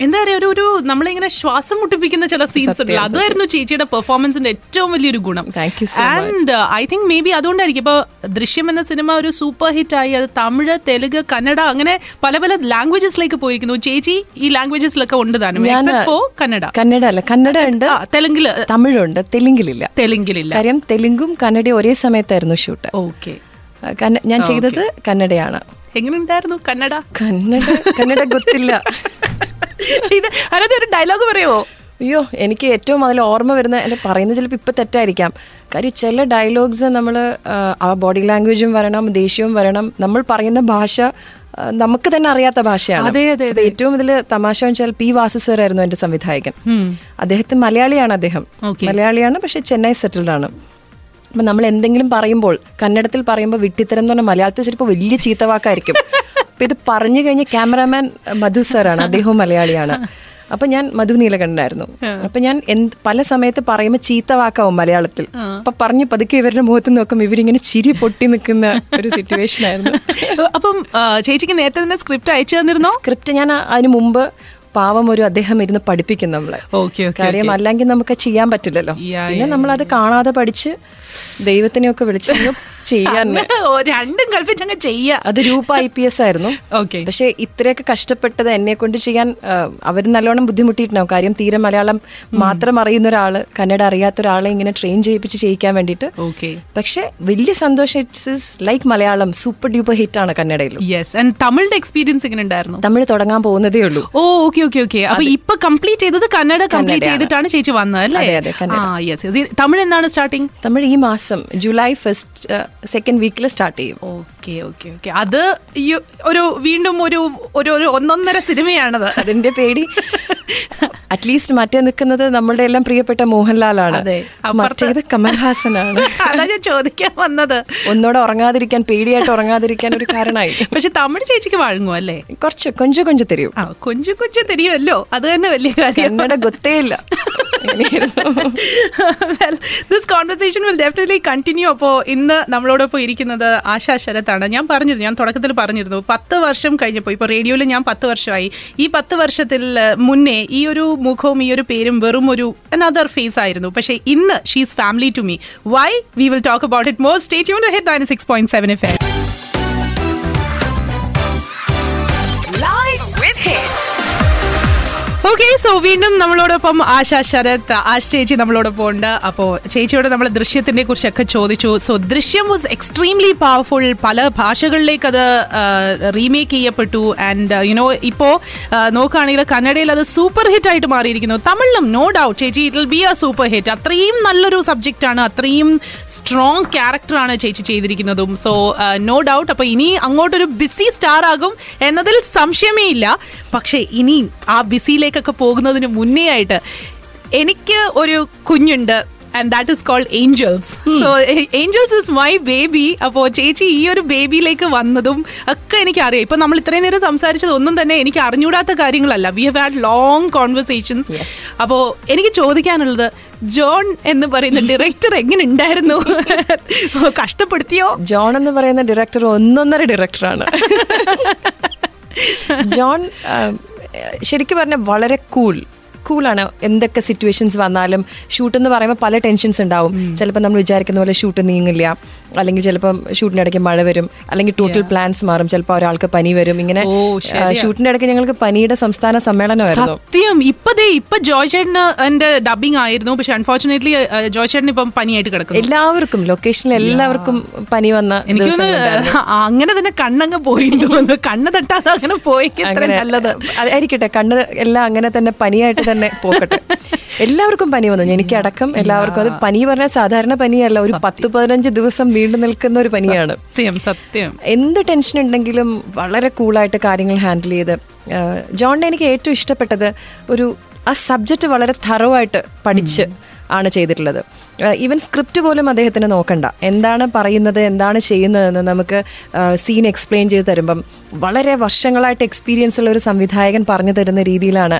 എന്താ പറയാ ഒരു ഒരു നമ്മളിങ്ങനെ ശ്വാസം മുട്ടിപ്പിക്കുന്ന ചില സീൻസ് ഉണ്ട് അതായിരുന്നു ചേച്ചിയുടെ പെർഫോമൻസിന്റെ ഏറ്റവും വലിയൊരു ഗുണം. And I think maybe അതുകൊണ്ടായിരിക്കും. ഇപ്പൊ ദൃശ്യം എന്ന സിനിമ ഒരു സൂപ്പർ ഹിറ്റ് ആയി. അത് തമിഴ് തെലുങ്ക് കന്നഡ അങ്ങനെ പല പല ലാംഗ്വേജസിലേക്ക് പോയിരിക്കുന്നു. ചേച്ചി ഈ ലാംഗ്വേജസിലൊക്കെ ഉണ്ട് താനും. കന്നഡ. കന്നഡ അല്ല. കന്നഡ ഉണ്ട്. തെലുങ്കിൽ തെലുങ്കിൽ. തമിഴുണ്ട്. തെലുങ്കിലില്ല. തെലുങ്കിലില്ല. കാര്യം തെലുങ്കും കന്നഡയും ഒരേ സമയത്തായിരുന്നു ഷൂട്ട് ഓക്കെ ഞാൻ ചെയ്തത് കന്നഡയാണ്. എങ്ങനെയുണ്ടായിരുന്നു കന്നഡ? കന്നഡ കന്നഡ ഗൊത്തില്ല. ഇത് അതിനകത്ത് ഒരു ഡയലോഗ് പറയുമോ അയ്യോ എനിക്ക് ഏറ്റവും അതിൽ ഓർമ്മ വരുന്ന എന്റെ പറയുന്നത് ചിലപ്പോൾ ഇപ്പം തെറ്റായിരിക്കാം. കാര്യം ചില ഡയലോഗ്സ് നമ്മൾ ആ ബോഡി ലാംഗ്വേജും വരണം ദേഷ്യവും വരണം. നമ്മൾ പറയുന്ന ഭാഷ നമുക്ക് തന്നെ അറിയാത്ത ഭാഷയാണ്. അതെ, അതെ, ഏറ്റവും ഇതിൽ തമാശ വെച്ചാൽ പി വാസു സർ ആയിരുന്നു എന്റെ സംവിധായകൻ. അദ്ദേഹത്തെ മലയാളിയാണ് അദ്ദേഹം. മലയാളിയാണ് പക്ഷെ ചെന്നൈ സെറ്റിൽഡ് ആണ്. അപ്പം നമ്മൾ എന്തെങ്കിലും പറയുമ്പോൾ കന്നഡത്തിൽ പറയുമ്പോൾ വിട്ടിത്തരം എന്ന് പറഞ്ഞാൽ മലയാളത്തിൽ ചിലപ്പോൾ വലിയ ചീത്തവാക്കായിരിക്കും അപ്പം ഇത് പറഞ്ഞു കഴിഞ്ഞ ക്യാമറാമാൻ മധു സാറാണ് അദ്ദേഹവും മലയാളിയാണ്. അപ്പൊ ഞാൻ മധു നീലകണ്ഠനായിരുന്നു. അപ്പൊ ഞാൻ എന്ത് പല സമയത്ത് പറയുമ്പോൾ ചീത്ത വാക്കാവും മലയാളത്തിൽ. അപ്പൊ പറഞ്ഞു പതുക്കെ ഇവരുടെ മുഖത്ത് നോക്കുമ്പോൾ ഇവരിങ്ങനെ ചിരി പൊട്ടി നിൽക്കുന്ന ഒരു സിറ്റുവേഷൻ ആയിരുന്നു. അപ്പം ചേച്ചിക്ക് നേരത്തെ തന്നെ സ്ക്രിപ്റ്റ് അയച്ചു തന്നിരുന്നോ? സ്ക്രിപ്റ്റ് ഞാൻ അതിന് മുമ്പ് പാവം ഒരു അദ്ദേഹം ഇരുന്ന് പഠിപ്പിക്കും നമ്മളെ. കാര്യം അല്ലെങ്കിൽ നമുക്ക് ചെയ്യാൻ പറ്റില്ലല്ലോ. പിന്നെ നമ്മൾ അത് കാണാതെ പഠിച്ച് ദൈവത്തിനെയൊക്കെ വിളിച്ചു ചെയ്യാൻ. രണ്ടും കൽപ്പിച്ചങ്ങ് ചെയ്യാ. അത് രൂപ ഐ പി എസ് ആയിരുന്നു. ഓക്കെ പക്ഷെ ഇത്രയൊക്കെ കഷ്ടപ്പെട്ടത് എന്നെ കൊണ്ട് ചെയ്യാൻ അവർ നല്ലോണം ബുദ്ധിമുട്ടിയിട്ടുണ്ടാവും. കാര്യം തീരെ മലയാളം മാത്രം അറിയുന്ന ഒരാൾ കന്നഡ അറിയാത്ത ഒരാളെ ഇങ്ങനെ ട്രെയിൻ ചെയ്യിപ്പിച്ച് ചെയ്യിക്കാൻ വേണ്ടിട്ട് ഓക്കെ പക്ഷെ വലിയ സന്തോഷം it's is like Malayalam super duper hit ആണ് കന്നഡയിൽ യെസ് ആൻഡ് തമിഴിന്റെ എക്സ്പീരിയൻസ് എങ്ങനെ ഉണ്ടായിരുന്നു? തമിഴ് തുടങ്ങാൻ പോകുന്നതേ ഉള്ളൂ. ഓ ഓക്കെ ഓക്കെ ഓക്കെ അപ്പൊ ഇപ്പൊ കംപ്ലീറ്റ് ചെയ്തത് കന്നഡ കംപ്ലീറ്റ് ചെയ്തിട്ടാണ് ചേച്ചി വന്നത് അല്ലേ? തമിഴ് എന്നാണ് സ്റ്റാർട്ടിങ് തമിഴ് ഈ മാസം ജൂലൈ ഫസ്റ്റ് സെക്കൻഡ് വീക്കിൽ സ്റ്റാർട്ട് ചെയ്യും. Okay okay okay. അത് ഈ ഒരു വീണ്ടും ഒരു ഒരു ഒരു ഒന്നൊന്നര സിനിമയാണത്. അതിന്റെ പേടി. അറ്റ്ലീസ്റ്റ് മറ്റേ നിൽക്കുന്നത് നമ്മളുടെ എല്ലാം പ്രിയപ്പെട്ട മോഹൻലാലാണ്. മറ്റേത് കമൽഹാസനാണ്. അതാ ഞാൻ ചോദിക്കാൻ വന്നത്. ഒന്നോടെ ഉറങ്ങാതിരിക്കാൻ പേടിയായിട്ട് ഉറങ്ങാതിരിക്കാൻ ഒരു കാരണമായി. പക്ഷെ തമിഴ് ചേച്ചിക്ക് വഴങ്ങും അല്ലേ? കുറച്ച് കൊഞ്ചു കൊഞ്ചു തരും കൊഞ്ചു കൊഞ്ചു തരുമല്ലോ അത് തന്നെ വലിയ കാര്യം. കന്നഡ ഗൊത്തേ ഇല്ല. Well, this conversation will definitely continue. അപ്പോൾ ഇന്ന് നമ്മളോടൊപ്പം ഇരിക്കുന്നത് ആശാ ശരത്താണ്. ഞാൻ പറഞ്ഞിരുന്നു ഞാൻ തുടക്കത്തിൽ പറഞ്ഞിരുന്നു പത്ത് വർഷം കഴിഞ്ഞപ്പോൾ ഇപ്പോൾ റേഡിയോയിൽ ഞാൻ പത്ത് വർഷമായി. ഈ പത്ത് വർഷത്തിൽ ഏഹ്, മുന്നേ ഈ ഒരു മുഖവും ഈ ഒരു പേരും വെറും ഒരു അനദർ ഫേസ് ആയിരുന്നു. പക്ഷേ ഇന്ന് she's family to me why we will talk about it more stay tune Hit ninety six point seven F okay so വീണ്ടും നമ്മളോടൊപ്പം ആശ ശരത് ആശ ചേച്ചി നമ്മളോടൊപ്പം ഉണ്ട് അപ്പോൾ ചേച്ചിയോട് നമ്മൾ ദൃശ്യത്തിനെ കുറിച്ചൊക്കെ ചോദിച്ചു. സോ ദൃശ്യം വാസ് എക്സ്ട്രീംലി പവർഫുൾ പല ഭാഷകളിലേക്ക് അത് റീമേക്ക് ചെയ്യപ്പെട്ടു. ആൻഡ് യുനോ ഇപ്പോ നോക്കുകയാണെങ്കിൽ കന്നഡയിൽ അത് സൂപ്പർ ഹിറ്റ് ആയിട്ട് മാറിയിരിക്കുന്നു. തമിഴിലും നോ ഡൗട്ട് ചേച്ചി it will be a super hit അത്രയും നല്ലൊരു സബ്ജക്റ്റ് ആണ്. അത്രയും സ്ട്രോങ് ക്യാരക്ടറാണ് ചേച്ചി ചെയ്തിരിക്കുന്നതും. സോ നോ ഡൗട്ട് അപ്പൊ ഇനി അങ്ങോട്ടൊരു ബിസി സ്റ്റാർ ആകും എന്നതിൽ സംശയമേ ഇല്ല. പക്ഷേ ഇനി ആ ബിസിയിലേക്കൊക്കെ പോകുന്നതിന് മുന്നേ ആയിട്ട് എനിക്ക് ഒരു കുഞ്ഞുണ്ട് and that is called Angels so Angels is my baby അപ്പോൾ ചേച്ചി ഈ ഒരു ബേബിയിലേക്ക് വന്നതും ഒക്കെ എനിക്കറിയാം. ഇപ്പം ഇപ്പൊ നമ്മൾ ഇത്രയും നേരം സംസാരിച്ചത് ഒന്നും തന്നെ എനിക്ക് അറിഞ്ഞൂടാത്ത കാര്യങ്ങളല്ല. We have had long conversations അപ്പോൾ എനിക്ക് ചോദിക്കാനുള്ളത് ജോൺ എന്ന് പറയുന്ന ഡയറക്ടർ എങ്ങനെ ഉണ്ടായിരുന്നു കഷ്ടപ്പെടുത്തിയോ? ജോൺ എന്ന് പറയുന്ന ഡയറക്ടർ ഒന്നൊന്നര ഡയറക്ടറാണ് ജോൺ ശരിക്കും പറഞ്ഞാൽ വളരെ കൂൾ കൂളാണ് എന്തൊക്കെ സിറ്റുവേഷൻസ് വന്നാലും ഷൂട്ട് എന്ന് പറയുമ്പോൾ പല ടെൻഷൻസ് ഉണ്ടാവും. ചിലപ്പോൾ നമ്മൾ വിചാരിക്കുന്ന പോലെ ഷൂട്ട് നീങ്ങില്ല അല്ലെങ്കിൽ ചിലപ്പം ഷൂട്ടിന്റെ ഇടയ്ക്ക് മഴ വരും. അല്ലെങ്കിൽ ടോട്ടൽ പ്ലാൻസ് മാറും. ചിലപ്പോൾ ഒരാൾക്ക് പനി വരും. ഇങ്ങനെ ഷൂട്ടിന്റെ. ഷൂട്ടിന്റെ ഇടയ്ക്ക് ഞങ്ങൾക്ക് പനിയുടെ സംസ്ഥാന സമ്മേളനമായിരുന്നു. സത്യം. ഇപ്പതേ ഇപ്പൊ ജോയ് ചേട്ടന് എന്റെ ഡബിങ് ആയിരുന്നു. പക്ഷെ അൺഫോർച്ചുനേറ്റ്ലി ജോയ് ചേട്ടൻ ഇപ്പം പനിയായിട്ട് കിടക്കുന്നു. എല്ലാവർക്കും ലൊക്കേഷനിൽ എല്ലാവർക്കും പനി വന്ന എനിക്ക്. അങ്ങനെ തന്നെ കണ്ണങ്ങ് പോയി തോന്നുന്നു. കണ്ണ് തട്ടാതെ അങ്ങനെ പോയി നല്ലത്. ആയിരിക്കട്ടെ. കണ്ണ് എല്ലാം അങ്ങനെ തന്നെ പനിയായിട്ട് തന്നെ പോകട്ടെ എല്ലാവർക്കും പനി വന്നു. എനിക്ക് അടക്കം എല്ലാവർക്കും അത് പനി പറഞ്ഞാൽ സാധാരണ പനിയല്ല. ഒരു പത്ത് പതിനഞ്ച് ദിവസം നീണ്ടു നിൽക്കുന്ന ഒരു പനിയാണ്. സത്യം സത്യം. എന്ത് ടെൻഷൻ ഉണ്ടെങ്കിലും വളരെ കൂളായിട്ട് കാര്യങ്ങൾ ഹാൻഡിൽ ചെയ്ത് ജോണിനെ എനിക്ക് ഏറ്റവും ഇഷ്ടപ്പെട്ടത് ഒരു ആ സബ്ജക്റ്റ് വളരെ തറവായിട്ട് പഠിച്ച് ആണ് ചെയ്തിട്ടുള്ളത്. ഈവൻ സ്ക്രിപ്റ്റ് പോലും അദ്ദേഹത്തിന് നോക്കണ്ട. എന്താണ് പറയുന്നത് എന്താണ് ചെയ്യുന്നതെന്ന് നമുക്ക് സീൻ എക്സ്പ്ലെയിൻ ചെയ്ത് തരുമ്പം വളരെ വർഷങ്ങളായിട്ട് എക്സ്പീരിയൻസ് ഉള്ള ഒരു സംവിധായകൻ പറഞ്ഞു തരുന്ന രീതിയിലാണ്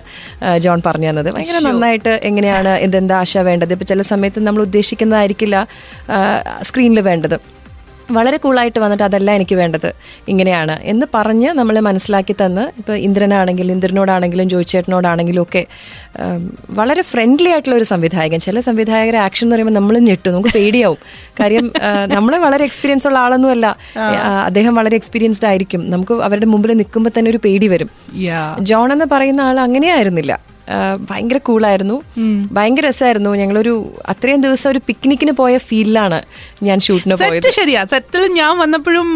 ജോൺ പറഞ്ഞു തന്നത്. ഭയങ്കര നന്നായിട്ട് എങ്ങനെയാണ് എന്തെന്താ ആശ വേണ്ടത്? ഇപ്പം ചില സമയത്ത് നമ്മൾ ഉദ്ദേശിക്കുന്നതായിരിക്കില്ല സ്ക്രീനിൽ വേണ്ടത്. വളരെ കൂളായിട്ട് വന്നിട്ട് അതല്ല എനിക്ക് വേണ്ടത്. ഇങ്ങനെയാണ്. എന്ന് പറഞ്ഞ് നമ്മളെ മനസ്സിലാക്കി തന്ന് ഇപ്പോൾ ഇന്ദ്രനാണെങ്കിലും ഇന്ദ്രനോടാണെങ്കിലും ജോയിച്ചേട്ടനോടാണെങ്കിലും ഒക്കെ വളരെ ഫ്രണ്ട്ലി ആയിട്ടുള്ള ഒരു സംവിധായകൻ. ചില സംവിധായകരെ ആക്ഷൻ എന്ന് പറയുമ്പോൾ നമ്മൾ ഞെട്ടും. നമുക്ക് പേടിയാവും. കാര്യം നമ്മൾ വളരെ എക്സ്പീരിയൻസ് ഉള്ള ആളൊന്നുമല്ല അല്ല. അദ്ദേഹം വളരെ എക്സ്പീരിയൻസ്ഡ് ആയിരിക്കും. നമുക്ക് അവരുടെ മുമ്പിൽ നിൽക്കുമ്പോൾ തന്നെ ഒരു പേടി വരും. ജോൺ എന്ന് പറയുന്ന ആൾ അങ്ങനെയായിരുന്നില്ല. ഭയങ്കര കൂളായിരുന്നു. ഭയങ്കര രസമായിരുന്നു ഞങ്ങളൊരു അത്രയും ദിവസം ഒരു പിക്നിക്കിന് പോയ ഫീലിലാണ് ഞാൻ ഷൂട്ടിന് പോയത്. സെറ്റ് ശരിയാ സെറ്റിൽ ഞാൻ വന്നപ്പോഴും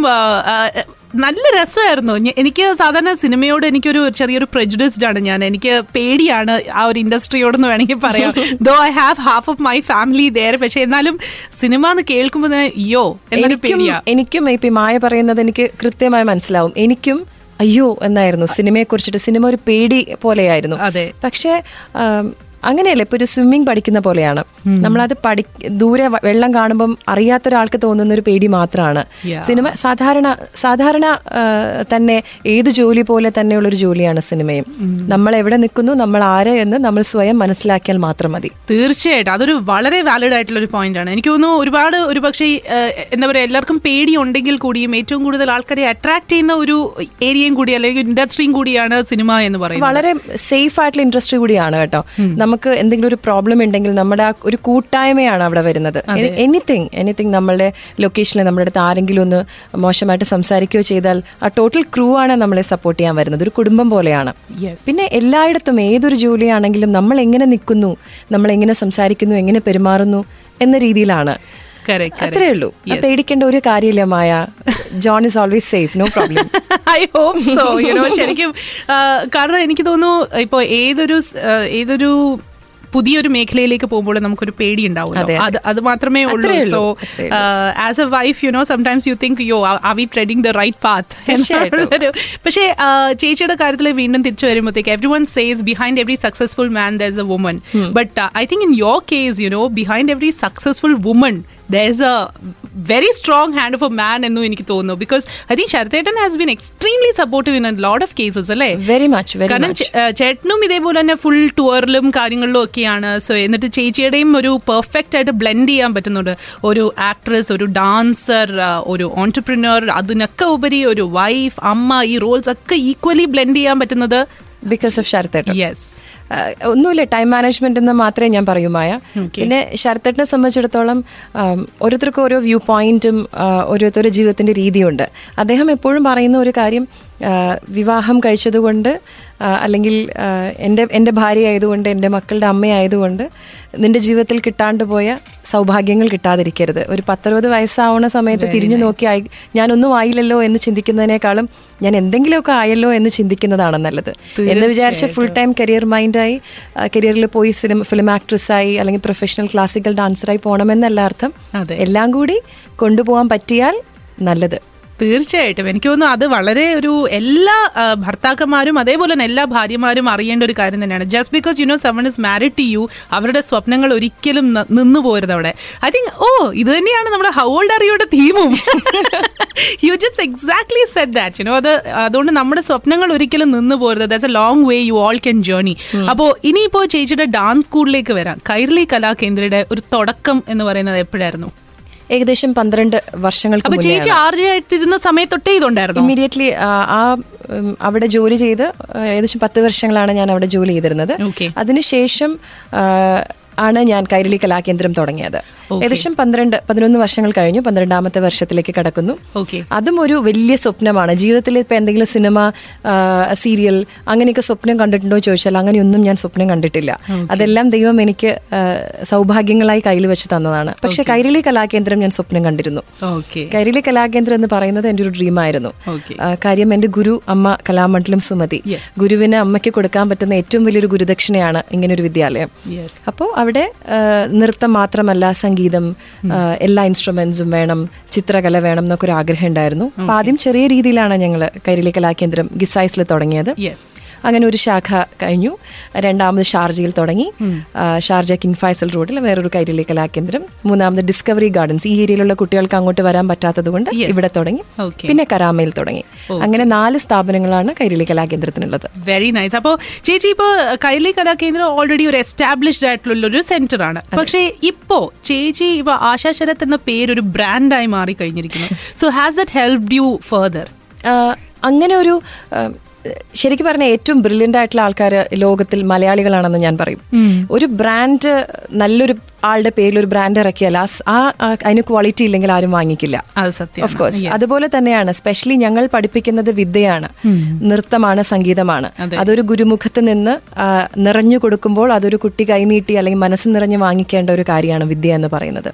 നല്ല രസമായിരുന്നു. എനിക്ക് സാധാരണ സിനിമയോട് എനിക്കൊരു ചെറിയൊരു പ്രജുഡിസ്ഡ് ആണ് ഞാൻ. എനിക്ക് പേടിയാണ് ആ ഒരു ഇൻഡസ്ട്രിയോടെന്ന് വേണമെങ്കിൽ പറയാം. Though I have half of my family there പക്ഷെ എന്നാലും സിനിമ എന്ന് കേൾക്കുമ്പോൾ തന്നെ അയ്യോ എന്നൊരു പേടിയാണ് പേടിയാ. എനിക്കും ഇപ്പം മായ പറയുന്നത് എനിക്ക് കൃത്യമായി മനസ്സിലാവും. എനിക്കും അയ്യോ എന്നായിരുന്നു. സിനിമയെ കുറിച്ചിട്ട് സിനിമ ഒരു പേടി പോലെയായിരുന്നു. അതെ. പക്ഷേ അങ്ങനെയല്ല ഇപ്പൊ ഒരു സ്വിമ്മിങ് പഠിക്കുന്ന പോലെയാണ്. നമ്മളത് പഠി ദൂരെ വെള്ളം കാണുമ്പം അറിയാത്ത ഒരാൾക്ക് തോന്നുന്ന ഒരു പേടി മാത്രമാണ് സിനിമ സാധാരണ സാധാരണ തന്നെ ഏത് ജോലി പോലെ തന്നെയുള്ള ഒരു ജോലിയാണ് സിനിമയും. നമ്മൾ എവിടെ നിൽക്കുന്നു നമ്മൾ ആര് എന്ന് നമ്മൾ സ്വയം മനസ്സിലാക്കിയാൽ മാത്രം മതി. തീർച്ചയായിട്ടും. അതൊരു വളരെ വാലിഡ് ആയിട്ടുള്ള ഒരു പോയിന്റ് ആണ്. എനിക്ക് തോന്നുന്നു ഒരുപാട് ഒരു പക്ഷേ എന്താ പറയുക എല്ലാവർക്കും പേടി ഉണ്ടെങ്കിൽ കൂടിയും ഏറ്റവും കൂടുതൽ ആൾക്കാരെ അട്രാക്ട് ചെയ്യുന്ന ഒരു ഏരിയയും കൂടി അല്ലെങ്കിൽ ഇൻഡസ്ട്രിയും കൂടിയാണ് സിനിമ എന്ന് പറയുന്നത്. വളരെ സേഫ് ആയിട്ടുള്ള ഇൻഡസ്ട്രി കൂടിയാണ് കേട്ടോ. നമുക്ക് എന്തെങ്കിലും ഒരു പ്രോബ്ലം ഉണ്ടെങ്കിൽ നമ്മുടെ ആ ഒരു കൂട്ടായ്മയാണ് അവിടെ വരുന്നത് എനിത്തിങ് എനിത്തിങ് നമ്മളുടെ ലൊക്കേഷനിൽ നമ്മുടെ അടുത്ത് ആരെങ്കിലും ഒന്ന് മോശമായിട്ട് സംസാരിക്കുകയോ ചെയ്താൽ ആ ടോട്ടൽ ക്രൂ ആണ് നമ്മളെ സപ്പോർട്ട് ചെയ്യാൻ വരുന്നത് ഒരു കുടുംബം പോലെയാണ് Yes. പിന്നെ എല്ലായിടത്തും ഏതൊരു ജോലിയാണെങ്കിലും നമ്മൾ എങ്ങനെ നിൽക്കുന്നു നമ്മൾ എങ്ങനെ സംസാരിക്കുന്നു എങ്ങനെ പെരുമാറുന്നു എന്ന രീതിയിലാണ്. അത്രേ ഉള്ളൂ. പേടിക്കേണ്ട ഒരു കാര്യമില്ല Maya. John is always safe no problem I hope so you know ശരിക്കും കാരണം എനിക്ക് തോന്നുന്നു ഇപ്പോൾ ഏതൊരു ഏതൊരു പുതിയൊരു മേഖലയിലേക്ക് പോകുമ്പോൾ നമുക്കൊരു പേടി ഉണ്ടാവും അതെ, അതെ. മാത്രമേ ഉള്ളൂ. So as a wife you know sometimes you think you are we treading the right path പക്ഷേ ചേച്ചിയുടെ കാര്യത്തിൽ വീണ്ടും തിരിച്ചു വരുമ്പോഴത്തേക്ക് every one says behind every successful man there a woman but I think in your case you know behind every successful woman there's a very strong hand of a man എന്നും എനിക്ക് തോന്നുന്നു because I think ശരത്തേട്ടൻ has been extremely supportive in lot of cases അല്ലേ very much very കാരണം ചേട്ടനും ഇതേപോലെ തന്നെ full ടൂറിലും കാര്യങ്ങളിലും ഒക്കെയാണ്. സോ എന്നിട്ട് ചേച്ചിയുടെയും ഒരു പെർഫെക്റ്റ് ആയിട്ട് ബ്ലെൻഡ് ചെയ്യാൻ പറ്റുന്നുണ്ട്. ഒരു ആക്ട്രസ് ഒരു ഡാൻസർ ഒരു ഓൺടർപ്രിനർ അതിനൊക്കെ ഉപരി ഒരു വൈഫ് അമ്മ ഈ റോൾസ് ഒക്കെ ഈക്വലി ബ്ലെൻഡ് ചെയ്യാൻ പറ്റുന്നത് ബിക്കോസ് ഓഫ് ശരത്തേട്ടൻ യെസ് ഒന്നുമില്ല ടൈം മാനേജ്മെന്റ് എന്ന് മാത്രമേ ഞാൻ പറയൂ മായ. പിന്നെ ശരത്തേട്ടിനെ സംബന്ധിച്ചിടത്തോളം ഓരോരുത്തർക്കും ഓരോ വ്യൂ പോയിന്റും ഓരോരുത്തരുടെ ജീവിതത്തിന്റെ രീതിയുണ്ട്. അദ്ദേഹം എപ്പോഴും പറയുന്ന ഒരു കാര്യം വിവാഹം കഴിച്ചതുകൊണ്ട് അല്ലെങ്കിൽ എന്റെ എന്റെ ഭാര്യ ആയതുകൊണ്ട് എന്റെ മക്കളുടെ അമ്മയായതുകൊണ്ട് നിന്റെ ജീവിതത്തിൽ കിട്ടാണ്ട് പോയ സൗഭാഗ്യങ്ങൾ കിട്ടാതിരിക്കരുത്. ഒരു പത്തറുപത് വയസ്സാവുന്ന സമയത്ത് തിരിഞ്ഞു നോക്കി ആയി ഞാനൊന്നും ആയില്ലല്ലോ എന്ന് ചിന്തിക്കുന്നതിനേക്കാളും ഞാൻ എന്തെങ്കിലുമൊക്കെ ആയല്ലോ എന്ന് ചിന്തിക്കുന്നതാണ് നല്ലത്. എന്ന് വിചാരിച്ച ഫുൾ ടൈം കരിയർ മൈൻഡായി കരിയറിൽ പോയി സിനിമ ഫിലിം ആക്ട്രസ്സായി അല്ലെങ്കിൽ പ്രൊഫഷണൽ ക്ലാസിക്കൽ ഡാൻസറായി പോകണമെന്നല്ല അർത്ഥം. അതെ. എല്ലാം കൂടി കൊണ്ടുപോകാൻ പറ്റിയാൽ നല്ലത്. തീർച്ചയായിട്ടും. എനിക്ക് തോന്നുന്നു അത് വളരെ ഒരു എല്ലാ ഭർത്താക്കന്മാരും അതേപോലെ തന്നെ എല്ലാ ഭാര്യമാരും അറിയേണ്ട ഒരു കാര്യം തന്നെയാണ്. Just because you know someone is married to you അവരുടെ സ്വപ്നങ്ങൾ ഒരിക്കലും നിന്നു പോരുത് അവിടെ. ഐ തിങ്ക് ഓ ഇത് തന്നെയാണ് നമ്മുടെ ഹൗ ഓൾഡ് അറിയുടെ തീമും you just exactly said that you know അത് അതുകൊണ്ട് നമ്മുടെ സ്വപ്നങ്ങൾ ഒരിക്കലും നിന്നു പോരുത്. That's a long way you all can journey അപ്പോൾ ഇനിയിപ്പോൾ ചേച്ചിയുടെ ഡാൻസ് സ്കൂളിലേക്ക് വരാം. കൈരളി കലാകേന്ദ്രയുടെ ഒരു തുടക്കം എന്ന് പറയുന്നത് എപ്പോഴായിരുന്നു? ഏകദേശം പന്ത്രണ്ട് വർഷങ്ങൾക്ക് ചേച്ചി ആർജെ ആയിട്ടിരുന്ന സമയത്തൊട്ടേ ഇതുണ്ടായിരുന്നു? ഇമ്മീഡിയറ്റ്ലി ആ അവിടെ ജോലി ചെയ്ത് ഏകദേശം പത്ത് വർഷങ്ങളാണ് ഞാൻ അവിടെ ജോലി ചെയ്തിരുന്നത്. അതിനുശേഷം ആണ് ഞാൻ കൈരളി കലാകേന്ദ്രം തുടങ്ങിയത്. ഏകദേശം പന്ത്രണ്ട് പതിനൊന്ന് വർഷങ്ങൾ കഴിഞ്ഞു. പന്ത്രണ്ടാമത്തെ വർഷത്തിലേക്ക് കടക്കുന്നു. ഓക്കെ അതും ഒരു വലിയ സ്വപ്നമാണ്. ജീവിതത്തിൽ ഇപ്പം എന്തെങ്കിലും സിനിമ സീരിയൽ അങ്ങനെയൊക്കെ സ്വപ്നം കണ്ടിട്ടുണ്ടോ ചോദിച്ചാൽ അങ്ങനെയൊന്നും ഞാൻ സ്വപ്നം കണ്ടിട്ടില്ല. അതെല്ലാം ദൈവം എനിക്ക് സൗഭാഗ്യങ്ങളായി കയ്യിൽ വെച്ച് തന്നതാണ്. പക്ഷെ കൈരളി കലാകേന്ദ്രം ഞാൻ സ്വപ്നം കണ്ടിരുന്നു. കൈരളി കലാകേന്ദ്രം എന്ന് പറയുന്നത് എന്റെ ഒരു ഡ്രീമായിരുന്നു കാര്യം എന്റെ ഗുരു അമ്മ കലാമണ്ഡലം സുമതി. ഗുരുവിന് അമ്മയ്ക്ക് കൊടുക്കാൻ പറ്റുന്ന ഏറ്റവും വലിയൊരു ഗുരുദക്ഷിണയാണ് ഇങ്ങനൊരു വിദ്യാലയം. അപ്പോൾ അവിടെ നൃത്തം മാത്രമല്ല സംഗീതം ആ, എല്ലാ ഇൻസ്ട്രുമെന്റ്സും വേണം ചിത്രകല വേണം എന്നൊക്കെ ഒരു ആഗ്രഹം ഉണ്ടായിരുന്നു. അപ്പൊ ആദ്യം ചെറിയ രീതിയിലാണ് ഞങ്ങൾ കൈരളി കലാകേന്ദ്രം ഗിസൈസിൽ തുടങ്ങിയത്. അങ്ങനെ ഒരു ശാഖ കഴിഞ്ഞു. രണ്ടാമത് ഷാർജയിൽ തുടങ്ങി. ഷാർജ കിങ് ഫൈസൽ റോഡിൽ വേറൊരു കൈരളി കലാകേന്ദ്രം. മൂന്നാമത് ഡിസ്കവറി ഗാർഡൻസ്. ഈ ഏരിയയിലുള്ള കുട്ടികൾക്ക് അങ്ങോട്ട് വരാൻ പറ്റാത്തത് കൊണ്ട് ഇവിടെ തുടങ്ങി. പിന്നെ കരാമയിൽ തുടങ്ങി. അങ്ങനെ നാല് സ്ഥാപനങ്ങളാണ് കൈരളി കലാകേന്ദ്രത്തിനുള്ളത്. വെരി നൈസ് അപ്പോ ചേച്ചി ഇപ്പോൾ കൈരളി കലാകേന്ദ്രം ഓൾറെഡി ഒരു എസ്റ്റാബ്ലിഷ്ഡ് ആയിട്ടുള്ള ഒരു സെന്റർ ആണ് പക്ഷേ ഇപ്പോ ചേച്ചി ഇപ്പൊ ആശാശരത്ത് ശരത് എന്ന പേര് ഒരു ബ്രാൻഡായി മാറി കഴിഞ്ഞിരിക്കുന്നു so has that help you further അങ്ങനെ ഒരു ശരിക്കും പറഞ്ഞാൽ ഏറ്റവും ബ്രില്യന്റ് ആയിട്ടുള്ള ആൾക്കാർ ലോകത്തിൽ മലയാളികളാണെന്ന് ഞാൻ പറയും. ഒരു ബ്രാൻഡ് നല്ലൊരു ആളുടെ പേരിൽ ഒരു ബ്രാൻഡ് ഇറക്കിയാൽ ആ അതിന് ക്വാളിറ്റി ഇല്ലെങ്കിൽ ആരും വാങ്ങിക്കില്ല. അത് സത്യം. ഓഫ് കോഴ്സ് അതുപോലെ തന്നെയാണ് സ്പെഷ്യലി ഞങ്ങൾ പഠിപ്പിക്കുന്നത് വിദ്യയാണ്. നൃത്തമാണ് സംഗീതമാണ്. അതൊരു ഗുരുമുഖത്ത് നിന്ന് നിറഞ്ഞു കൊടുക്കുമ്പോൾ അതൊരു കുട്ടി കൈനീട്ടി അല്ലെങ്കിൽ മനസ്സ് നിറഞ്ഞ് വാങ്ങിക്കേണ്ട ഒരു കാര്യമാണ് വിദ്യ എന്ന് പറയുന്നത്.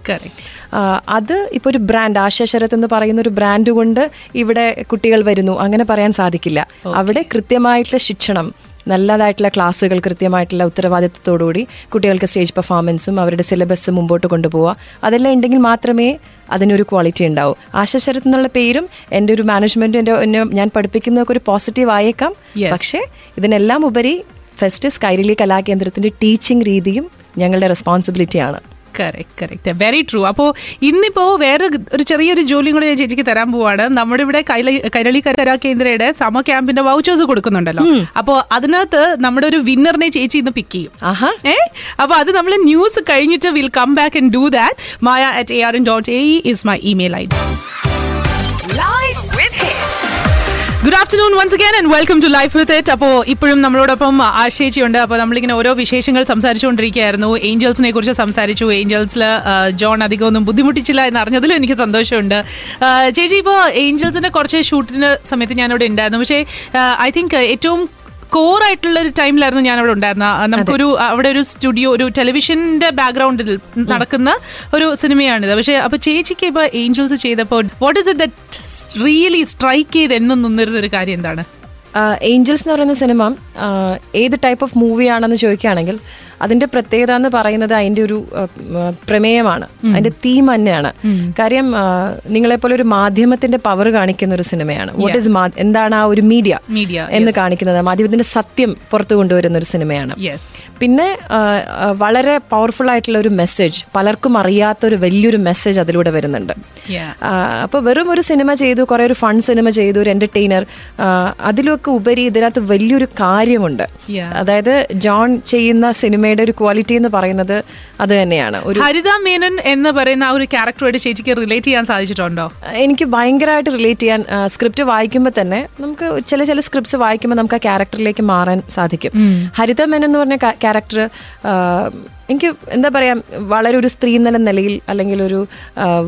അത് ഇപ്പോൾ ഒരു ബ്രാൻഡ് ആശാശരത് എന്ന് പറയുന്ന ഒരു ബ്രാൻഡ് കൊണ്ട് ഇവിടെ കുട്ടികൾ വരുന്നു. അങ്ങനെ പറയാൻ സാധിക്കില്ല. അവിടെ കൃത്യമായിട്ടുള്ള ശിക്ഷണം നല്ലതായിട്ടുള്ള ക്ലാസ്സുകൾ കൃത്യമായിട്ടുള്ള ഉത്തരവാദിത്വത്തോടുകൂടി കുട്ടികൾക്ക് സ്റ്റേജ് പെർഫോമൻസും അവരുടെ സിലബസ് മുമ്പോട്ട് കൊണ്ടുപോവുക. അതെല്ലാം ഉണ്ടെങ്കിൽ മാത്രമേ അതിനൊരു ക്വാളിറ്റി ഉണ്ടാവും. ആശാശരത് എന്നുള്ള പേരും എന്റെ ഒരു മാനേജ്മെന്റും എന്റെ എന്നെ ഞാൻ പഠിപ്പിക്കുന്നതൊക്കെ ഒരു പോസിറ്റീവ് ആയേക്കാം. പക്ഷേ ഇതിനെല്ലാം ഉപരി ഫസ്റ്റ് സ്കൈരളി കലാകേന്ദ്രത്തിന്റെ ടീച്ചിങ് രീതിയും ഞങ്ങളുടെ റെസ്പോൺസിബിലിറ്റിയാണ് കറക്റ്റ് കറക്റ്റ് വെരി ട്രൂ അപ്പോൾ ഇന്നിപ്പോ വേറെ ഒരു ചെറിയൊരു ജോലിയും കൂടെ ഞാൻ ചേച്ചിക്ക് തരാൻ പോവാണ്. നമ്മുടെ ഇവിടെ കൈരളി കരാ കേന്ദ്രയുടെ സമ ക്യാമ്പിന്റെ വൗച്ചേഴ്സ് കൊടുക്കുന്നുണ്ടല്ലോ. അപ്പോൾ അതിനകത്ത് നമ്മുടെ ഒരു വിന്നറിനെ ചേച്ചി ഇന്ന് പിക്ക് ചെയ്യും. ഏ? അപ്പൊ അത് നമ്മൾ ന്യൂസ് കഴിഞ്ഞിട്ട് will come back and do that Maya at A R N dot A is my email I D. Good afternoon once again and welcome to life with it അപ്പോൾ ഇപ്പോഴും നമ്മളോടൊപ്പം ആശേച്ചിയുണ്ട് അപ്പോൾ നമ്മളിങ്ങനെ ഓരോ വിശേഷങ്ങൾ സംസാരിച്ചുകൊണ്ടിരിക്കുകയായിരുന്നു. ഏഞ്ചൽസിനെ കുറിച്ച് സംസാരിച്ചു. ഏഞ്ചൽസിൽ ജോൺ അധികം ഒന്നും ബുദ്ധിമുട്ടിച്ചില്ല എന്ന് അറിഞ്ഞതിൽ എനിക്ക് സന്തോഷമുണ്ട്. ചേച്ചി ഇപ്പോൾ ഏഞ്ചൽസിന്റെ കുറച്ച് ഷൂട്ടിന് സമയത്ത് ഞാനിവിടെ ഉണ്ടായിരുന്നു. പക്ഷേ ഐ തിങ്ക് ഏറ്റവും കോർ ആയിട്ടുള്ള ഒരു ടൈമിലായിരുന്നു ഞാൻ അവിടെ ഉണ്ടായിരുന്ന നമുക്കൊരു അവിടെ ഒരു സ്റ്റുഡിയോ ഒരു ടെലിവിഷന്റെ ബാക്ക്ഗ്രൗണ്ടിൽ നടക്കുന്ന ഒരു സിനിമയാണിത്. പക്ഷേ അപ്പൊ ചേച്ചിക്ക് ഇപ്പൊ ഏഞ്ചൽസ് ചെയ്തപ്പോൾ what is it that really strike ചെയ്ത് എന്നും നിന്നിരുന്ന ഒരു കാര്യം എന്താണ്? ഏഞ്ചൽസ് എന്ന് പറയുന്ന സിനിമ ഏത് ടൈപ്പ് ഓഫ് മൂവിയാണെന്ന് ചോദിക്കുകയാണെങ്കിൽ അതിന്റെ പ്രത്യേകത എന്ന് പറയുന്നത് അതിന്റെ ഒരു പ്രമേയമാണ്. അതിന്റെ തീം തന്നെയാണ്. കാര്യം നിങ്ങളെ നിങ്ങളെപ്പോലെ ഒരു മാധ്യമത്തിന്റെ പവർ കാണിക്കുന്ന ഒരു സിനിമയാണ്. വാട്ട് ഇസ് എന്താണ് ആ ഒരു മീഡിയ മീഡിയ എന്ന് കാണിക്കുന്നത്? മാധ്യമത്തിന്റെ സത്യം പുറത്തു കൊണ്ടുവരുന്ന ഒരു സിനിമയാണ്. പിന്നെ വളരെ പവർഫുൾ ആയിട്ടുള്ള ഒരു മെസ്സേജ് പലർക്കും അറിയാത്ത ഒരു വലിയൊരു മെസ്സേജ് അതിലൂടെ വരുന്നുണ്ട്. അപ്പോൾ വെറും ഒരു സിനിമ ചെയ്തു കുറേ ഒരു ഫൺ സിനിമ ചെയ്തു ഒരു എന്റർടൈനർ അതിലൊക്കെ ഉപരി ഇതിനകത്ത് വലിയൊരു കാര്യമുണ്ട്. അതായത് ജോൺ ചെയ്യുന്ന സിനിമയുടെ ഒരു ക്വാളിറ്റി എന്ന് പറയുന്നത് അത് തന്നെയാണ്. ഒരു ഹരിത മേനൻ എന്ന് പറയുന്ന ആ ഒരു ക്യാരക്ടറുമായിട്ട് ചേച്ചിക്ക് റിലേറ്റ് ചെയ്യാൻ സാധിച്ചിട്ടുണ്ടോ? എനിക്ക് ഭയങ്കരമായിട്ട് റിലേറ്റ് ചെയ്യാൻ സ്ക്രിപ്റ്റ് വായിക്കുമ്പോൾ തന്നെ നമുക്ക് ചില ചില സ്ക്രിപ്റ്റ്സ് വായിക്കുമ്പോൾ നമുക്ക് ആ ക്യാരക്ടറിലേക്ക് മാറാൻ സാധിക്കും. ഹരിത മേനൻ എന്ന് പറഞ്ഞ ക്യാരക്ടർ എനിക്ക് എന്താ പറയാ വളരെ ഒരു സ്ത്രീ എന്നുള്ള നിലയിൽ അല്ലെങ്കിൽ ഒരു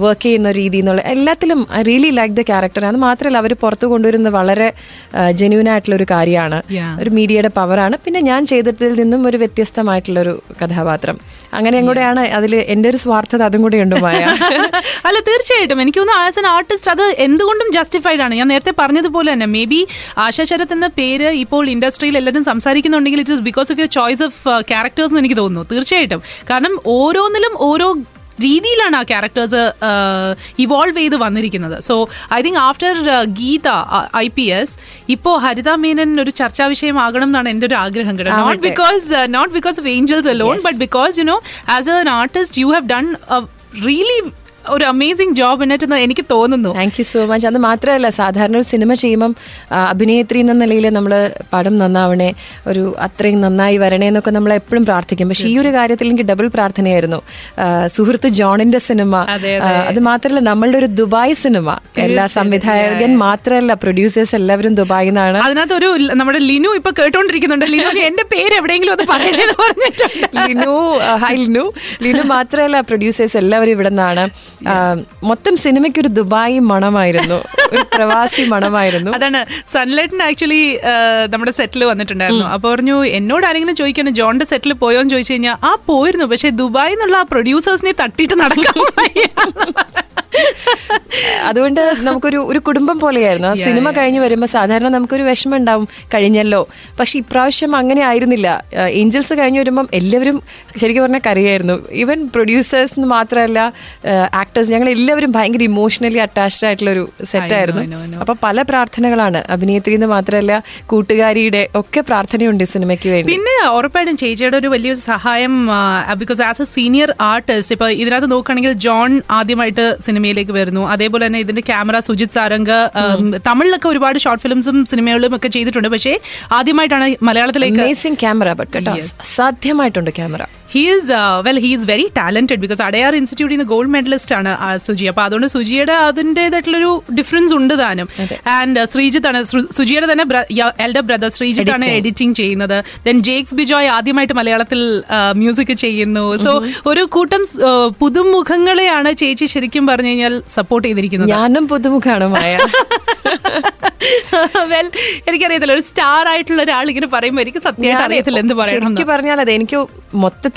വർക്ക് ചെയ്യുന്ന രീതി എന്നുള്ള എല്ലാത്തിലും I really like the character അത് മാത്രമല്ല അവർ പുറത്ത് കൊണ്ടുവരുന്നത് വളരെ ജെന്യൂൻ ആയിട്ടുള്ള ഒരു കാര്യമാണ്. ഒരു മീഡിയയുടെ പവറാണ് പിന്നെ ഞാൻ ചെയ്തതിൽ നിന്നും ഒരു വ്യത്യസ്തമായിട്ടുള്ള ഒരു കഥാപാത്രം അങ്ങനെയും കൂടെയാണ് അതിൽ എന്റെ ഒരു സ്വാർത്ഥത അതും കൂടെ ഉണ്ട് മായ അല്ല തീർച്ചയായിട്ടും. എനിക്ക് തോന്നുന്നു ആസ് എൻ ആർട്ടിസ്റ്റ് അത് എന്തുകൊണ്ടും ജസ്റ്റിഫൈഡ് ആണ്. ഞാൻ നേരത്തെ പറഞ്ഞതുപോലെ തന്നെ മേ ബി ആശാ ശരത് എന്ന പേര് ഇപ്പോൾ ഇൻഡസ്ട്രിയിൽ എല്ലാവരും സംസാരിക്കുന്നുണ്ടെങ്കിൽ it is because of your choice of characters എന്ന് എനിക്ക് തോന്നുന്നു. തീർച്ചയായിട്ടും. കാരണം ഓരോന്നിലും ഓരോ രീതിയിലാണ് ആ ക്യാരക്ടേഴ്സ് ഇവോൾവ് ചെയ്ത് വന്നിരിക്കുന്നത്. So I think after Geetha I P S ഇപ്പോൾ ഹരിത മേനൻ ഒരു ചർച്ചാ വിഷയമാകണം എന്നാണ് എന്റെ ഒരു ആഗ്രഹം കേട്ടോ. Not because not because of Angels alone but because you know as an artist you have done really ഒരു അമേസിംഗ് ജോബ് എന്നിട്ട് എനിക്ക് തോന്നുന്നു. താങ്ക് യു സോ മച്ച് അത് മാത്രമല്ല സാധാരണ ഒരു സിനിമ ചെയ്യുമ്പം അഭിനേത്രി എന്ന നിലയിൽ നമ്മൾ പടം നന്നാവണേ ഒരു അത്രയും നന്നായി വരണേ എന്നൊക്കെ നമ്മൾ എപ്പോഴും പ്രാർത്ഥിക്കും. പക്ഷേ ഈ ഒരു കാര്യത്തിൽ എനിക്ക് ഡബിൾ പ്രാർത്ഥനയായിരുന്നു. സുഹൃത്ത് ജോണിന്റെ സിനിമ അതെ, മാത്രമല്ല നമ്മളുടെ ഒരു ദുബായ് സിനിമ എല്ലാ സംവിധായകൻ മാത്രമല്ല പ്രൊഡ്യൂസേഴ്സ് എല്ലാവരും ദുബായിൽ നിന്നാണ്. അതിനകത്ത് ഒരു നമ്മുടെ ലിനു ഇപ്പൊ കേട്ടോണ്ടിരിക്കുന്നുണ്ട്. ലിനു എന്റെ പേര് എവിടെയെങ്കിലും ഒന്ന് പറയണേന്ന് പറഞ്ഞിട്ടുണ്ട്. Linu hi hi Linu. Linu മാത്രമല്ല പ്രൊഡ്യൂസേഴ്സ് എല്ലാവരും ഇവിടെ നിന്നാണ്. മൊത്തം സിനിമയ്ക്ക് ഒരു ദുബായി മണമായിരുന്നു. ഒരു പ്രവാസി മണമായിരുന്നു. അതാണ് സൺലൈറ്റിന് ആക്ച്വലി നമ്മുടെ സെറ്റിൽ വന്നിട്ടുണ്ടായിരുന്നു. അപ്പൊ പറഞ്ഞു എന്നോട് ആരെങ്കിലും ചോദിക്കണം ജോണിന്റെ സെറ്റിൽ പോയോ എന്ന് ചോദിച്ചു കഴിഞ്ഞാൽ ആ പോയിരുന്നു. പക്ഷെ ദുബായിൽ നിന്നുള്ള ആ പ്രൊഡ്യൂസേഴ്സിനെ തട്ടിയിട്ട് നടക്കാൻ. അതുകൊണ്ട് നമുക്കൊരു ഒരു കുടുംബം പോലെയായിരുന്നു. ആ സിനിമ കഴിഞ്ഞ് വരുമ്പോൾ സാധാരണ നമുക്കൊരു വിഷമം ഉണ്ടാവും കഴിഞ്ഞല്ലോ. പക്ഷെ ഇപ്രാവശ്യം അങ്ങനെ ആയിരുന്നില്ല. ഏഞ്ചൽസ് കഴിഞ്ഞ് വരുമ്പം എല്ലാവരും ശരിക്കും പറഞ്ഞാൽ കരയായിരുന്നു. ഈവൻ പ്രൊഡ്യൂസേഴ്സ് എന്ന് മാത്രമല്ല ആക്ടേഴ്സ് ഞങ്ങൾ എല്ലാവരും ഭയങ്കര ഇമോഷണലി അറ്റാച്ച്ഡ് ആയിട്ടുള്ള ഒരു സെറ്റായിരുന്നു I know, അപ്പൊ പല പ്രാർത്ഥനകളാണ്. അഭിനേത്രി എന്ന് മാത്രമല്ല കൂട്ടുകാരിയുടെ ഒക്കെ പ്രാർത്ഥനയുണ്ട് ഈ സിനിമയ്ക്ക് വേണ്ടി. പിന്നെ ഉറപ്പായിട്ടും ചേച്ചിയുടെ ഒരു വലിയൊരു സഹായം because as a senior artist ഇപ്പൊ ഇതിനകത്ത് നോക്കുകയാണെങ്കിൽ ജോൺ ആദ്യമായിട്ട് സിനിമയിലേക്ക് വരുന്നു. അതേപോലെ തന്നെ ഇതിന്റെ ക്യാമറ സുജിത് സാരംഗ് തമിഴിലൊക്കെ ഒരുപാട് ഷോർട്ട് ഫിലിംസും സിനിമകളും ഒക്കെ ചെയ്തിട്ടുണ്ട്. പക്ഷേ ആദ്യമായിട്ടാണ് മലയാളത്തിലേക്ക് camera സാധ്യമായിട്ടുണ്ട് camera he is well he is very talented because Adyar ഇൻസ്റ്റിറ്റ്യൂട്ടിൽ നിന്ന് ഗോൾഡ് മെഡലിസ്റ്റ് ആണ് സുജി അപ്പൊ അതുകൊണ്ട് സുജിയുടെ അതിന്റെതായിട്ടുള്ളൊരു ഡിഫറൻസ് ഉണ്ട് താനും. ആൻഡ് ശ്രീജിത്ത് ആണ് സുജിയുടെ തന്നെ എൽഡർ ബ്രദർ ശ്രീജിത്ത് ആണ് എഡിറ്റിംഗ് ചെയ്യുന്നത്. ദെൻ ജേക്സ് ബിജോയ് ആദ്യമായിട്ട് മലയാളത്തിൽ മ്യൂസിക് ചെയ്യുന്നു. സോ ഒരു കൂട്ടം പുതുമുഖങ്ങളെയാണ് ചേച്ചി ശരിക്കും പറഞ്ഞു കഴിഞ്ഞാൽ സപ്പോർട്ട് ചെയ്തിരിക്കുന്നത്. ഞാനും പുതുമുഖാണ് വെൽ എനിക്കറിയത്തില്ല. ഒരു സ്റ്റാർ ആയിട്ടുള്ള ഒരാൾ ഇങ്ങനെ പറയുമ്പോൾ എനിക്ക് സത്യമായിട്ട് അറിയത്തില്ല എന്ത് പറയണം പറഞ്ഞാൽ അതെ എനിക്ക് മൊത്തത്തിലൊരു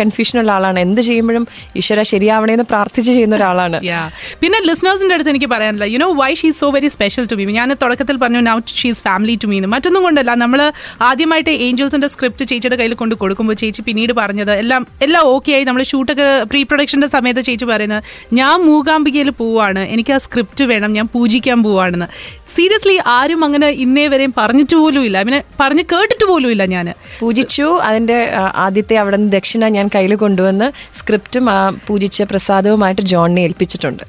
കൺഫ്യൂഷൻ ഉള്ള ആളാണ്. എന്ത് ചെയ്യുമ്പോഴും ഈശ്വര ശരിയാവണേന്ന് പ്രാർത്ഥിച്ച് ചെയ്യുന്ന ഒരാളാണ്. പിന്നെ ലിസ്ണേഴ്സിന്റെ അടുത്ത് എനിക്ക് പറയാനില്ല you know why she's so very special to me ഞാൻ തുടക്കത്തിൽ പറഞ്ഞു നൗ ഷീസ് ഫാമിലി ടു മീന്ന് മറ്റൊന്നും കൊണ്ടല്ല. നമ്മൾ ആദ്യമായിട്ട് ഏഞ്ചൽസിന്റെ സ്ക്രിപ്റ്റ് ചേച്ചിയുടെ കയ്യിൽ കൊണ്ട് കൊടുക്കുമ്പോൾ ചേച്ചി പിന്നീട് പറഞ്ഞത് എല്ലാം എല്ലാം ഓക്കെ ആയി. നമ്മൾ ഷൂട്ടൊക്കെ പ്രീ പ്രൊഡക്ഷന്റെ സമയത്ത് ചേച്ചി പറയുന്നത് ഞാൻ മൂകാംബികയിൽ പോവാണ്. എനിക്ക് ആ സ്ക്രിപ്റ്റ് വേണം. ഞാൻ പൂജിക്കാൻ പോവാണെന്ന്. സീരിയസ്ലി ആരും അങ്ങനെ ഇന്നേ വരെയും പറഞ്ഞിട്ട് പോലും ഇല്ല. പിന്നെ പറഞ്ഞ് കേട്ടിട്ട് പോലും ഇല്ല ഞാൻ പൂജിച്ചു അതിന്റെ ആദ്യത്തെ അവിടെ നിന്ന് ദക്ഷിണ ഞാൻ കയ്യിൽ കൊണ്ടുവന്ന് സ്ക്രിപ്റ്റും ആ പൂജിച്ച പ്രസാദവുമായിട്ട് ജോണിനെ ഏൽപ്പിച്ചിട്ടുണ്ട്.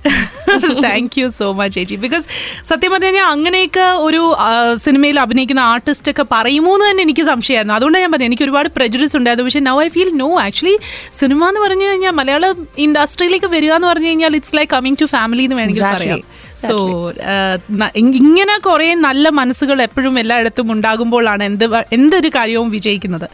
താങ്ക് യു സോ മച്ച് ചേച്ചി. ബിക്കോസ് സത്യം പറഞ്ഞു കഴിഞ്ഞാൽ അങ്ങനെയൊക്കെ ഒരു സിനിമയിൽ അഭിനയിക്കുന്ന ആർട്ടിസ്റ്റ് ഒക്കെ പറയുമോ എന്ന് തന്നെ എനിക്ക് സംശയമായിരുന്നു. അതുകൊണ്ട് ഞാൻ പറഞ്ഞു എനിക്ക് ഒരുപാട് പ്രജുഡിസ് ഉണ്ടായിരുന്നു. പക്ഷേ now I feel no actually cinema എന്ന് പറഞ്ഞു കഴിഞ്ഞാൽ മലയാള ഇൻഡസ്ട്രിയിലേക്ക് വരിക എന്ന് പറഞ്ഞു കഴിഞ്ഞാൽ it's like coming to family എന്ന് വേണമെങ്കിൽ. പറയാം. സോ ഇങ്ങനെ കുറെ നല്ല മനസ്സുകൾ എപ്പോഴും എല്ലായിടത്തും ഉണ്ടാകുമ്പോഴാണ് എന്ത് എന്തൊരു കാര്യവും വിജയിക്കുന്നത്.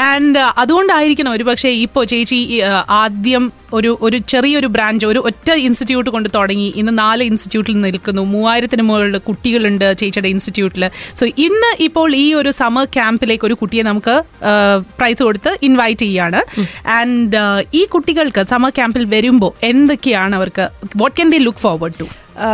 ആൻഡ് അതുകൊണ്ടായിരിക്കണം ഒരു പക്ഷേ ഇപ്പോൾ ചേച്ചി ആ, ആദ്യം ഒരു ഒരു ചെറിയൊരു ബ്രാഞ്ച് ഒരു ഒറ്റ ഇൻസ്റ്റിറ്റ്യൂട്ട് കൊണ്ട് തുടങ്ങി. ഇന്ന് നാല് ഇൻസ്റ്റിറ്റ്യൂട്ടിൽ നിൽക്കുന്നു. മൂവായിരത്തിന് മുകളിൽ കുട്ടികളുണ്ട് ചേച്ചിയുടെ ഇൻസ്റ്റിറ്റ്യൂട്ടിൽ. സോ ഇന്ന് ഇപ്പോൾ ഈ ഒരു സമ്മർ ക്യാമ്പിലേക്ക് ഒരു കുട്ടിയെ നമുക്ക് പ്രൈസ് കൊടുത്ത് ഇൻവൈറ്റ് ചെയ്യാണ്. ആൻഡ് ഈ കുട്ടികൾക്ക് സമ്മർ ക്യാമ്പിൽ വരുമ്പോൾ എന്തൊക്കെയാണ് അവർക്ക് what can they look forward to ആ,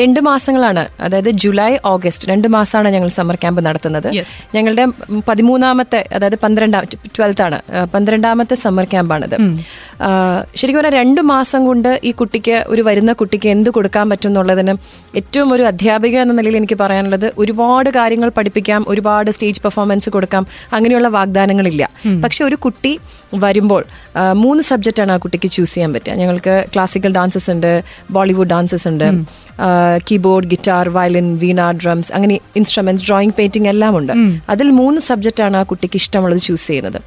രണ്ട് മാസങ്ങളാണ്. അതായത് ജൂലൈ ഓഗസ്റ്റ് രണ്ട് മാസമാണ് ഞങ്ങൾ സമ്മർ ക്യാമ്പ് നടത്തുന്നത്. ഞങ്ങളുടെ പതിമൂന്നാമത്തെ അതായത് പന്ത്രണ്ടാം ട്വൽത്ത് ആണ് പന്ത്രണ്ടാമത്തെ സമ്മർ ക്യാമ്പാണിത്. ശരിക്കും പറഞ്ഞാൽ രണ്ട് മാസം കൊണ്ട് ഈ കുട്ടിക്ക് ഒരു വരുന്ന കുട്ടിക്ക് എന്ത് കൊടുക്കാൻ പറ്റും എന്നുള്ളതിന് ഏറ്റവും ഒരു അധ്യാപിക എന്ന നിലയിൽ എനിക്ക് പറയാനുള്ളത് ഒരുപാട് കാര്യങ്ങൾ പഠിപ്പിക്കാം ഒരുപാട് സ്റ്റേജ് പെർഫോമൻസ് കൊടുക്കാം അങ്ങനെയുള്ള വാഗ്ദാനങ്ങളില്ല. പക്ഷെ ഒരു കുട്ടി വരുമ്പോൾ മൂന്ന് സബ്ജക്റ്റാണ് ആ കുട്ടിക്ക് ചൂസ് ചെയ്യാൻ പറ്റുക. ഞങ്ങൾക്ക് ക്ലാസിക്കൽ ഡാൻസസ് ഉണ്ട് ബോളിവുഡ് ഡാൻസസ് ഉണ്ട്. Keyboard guitar violin veena drums അങ്ങനെ ഇൻസ്ട്രുമെന്റ്സ് ഡ്രോയിങ് പെയിന്റിംഗ് എല്ലാം ഉണ്ട്. അതിൽ മൂന്ന് സബ്ജക്റ്റാണ് ആ കുട്ടിക്ക് ഇഷ്ടമുള്ളത് ചൂസ് ചെയ്യുന്നത്.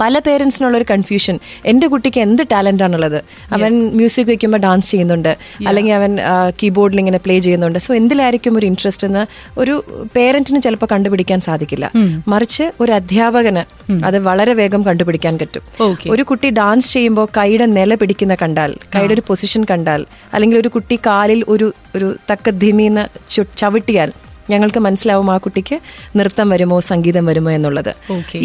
പല പേരൻസിനുള്ള ഒരു കൺഫ്യൂഷൻ എന്റെ കുട്ടിക്ക് എന്ത് ടാലന്റ് ആണുള്ളത്? അവൻ മ്യൂസിക് വെക്കുമ്പോൾ ഡാൻസ് ചെയ്യുന്നുണ്ട്. അല്ലെങ്കിൽ അവൻ കീബോർഡിൽ ഇങ്ങനെ പ്ലേ ചെയ്യുന്നുണ്ട്. സോ എന്തിലായിരിക്കും ഒരു ഇൻട്രസ്റ്റ് എന്ന് ഒരു പേരന്റിന് ചിലപ്പോൾ കണ്ടുപിടിക്കാൻ സാധിക്കില്ല. മറിച്ച് ഒരു അധ്യാപകന് അത് വളരെ വേഗം കണ്ടുപിടിക്കാൻ പറ്റും. ഒരു കുട്ടി ഡാൻസ് ചെയ്യുമ്പോൾ കൈയുടെ നില പിടിക്കുന്ന കണ്ടാൽ കൈയുടെ ഒരു പൊസിഷൻ കണ്ടാൽ അല്ലെങ്കിൽ ഒരു കുട്ടി കാലിൽ ഒരു ഒരു തക്ക ധിമീന്ന് ചു- ചവിട്ടിയാൽ ഞങ്ങൾക്ക് മനസ്സിലാവും ആ കുട്ടിക്ക് നൃത്തം വരുമോ സംഗീതം വരുമോ എന്നുള്ളത്.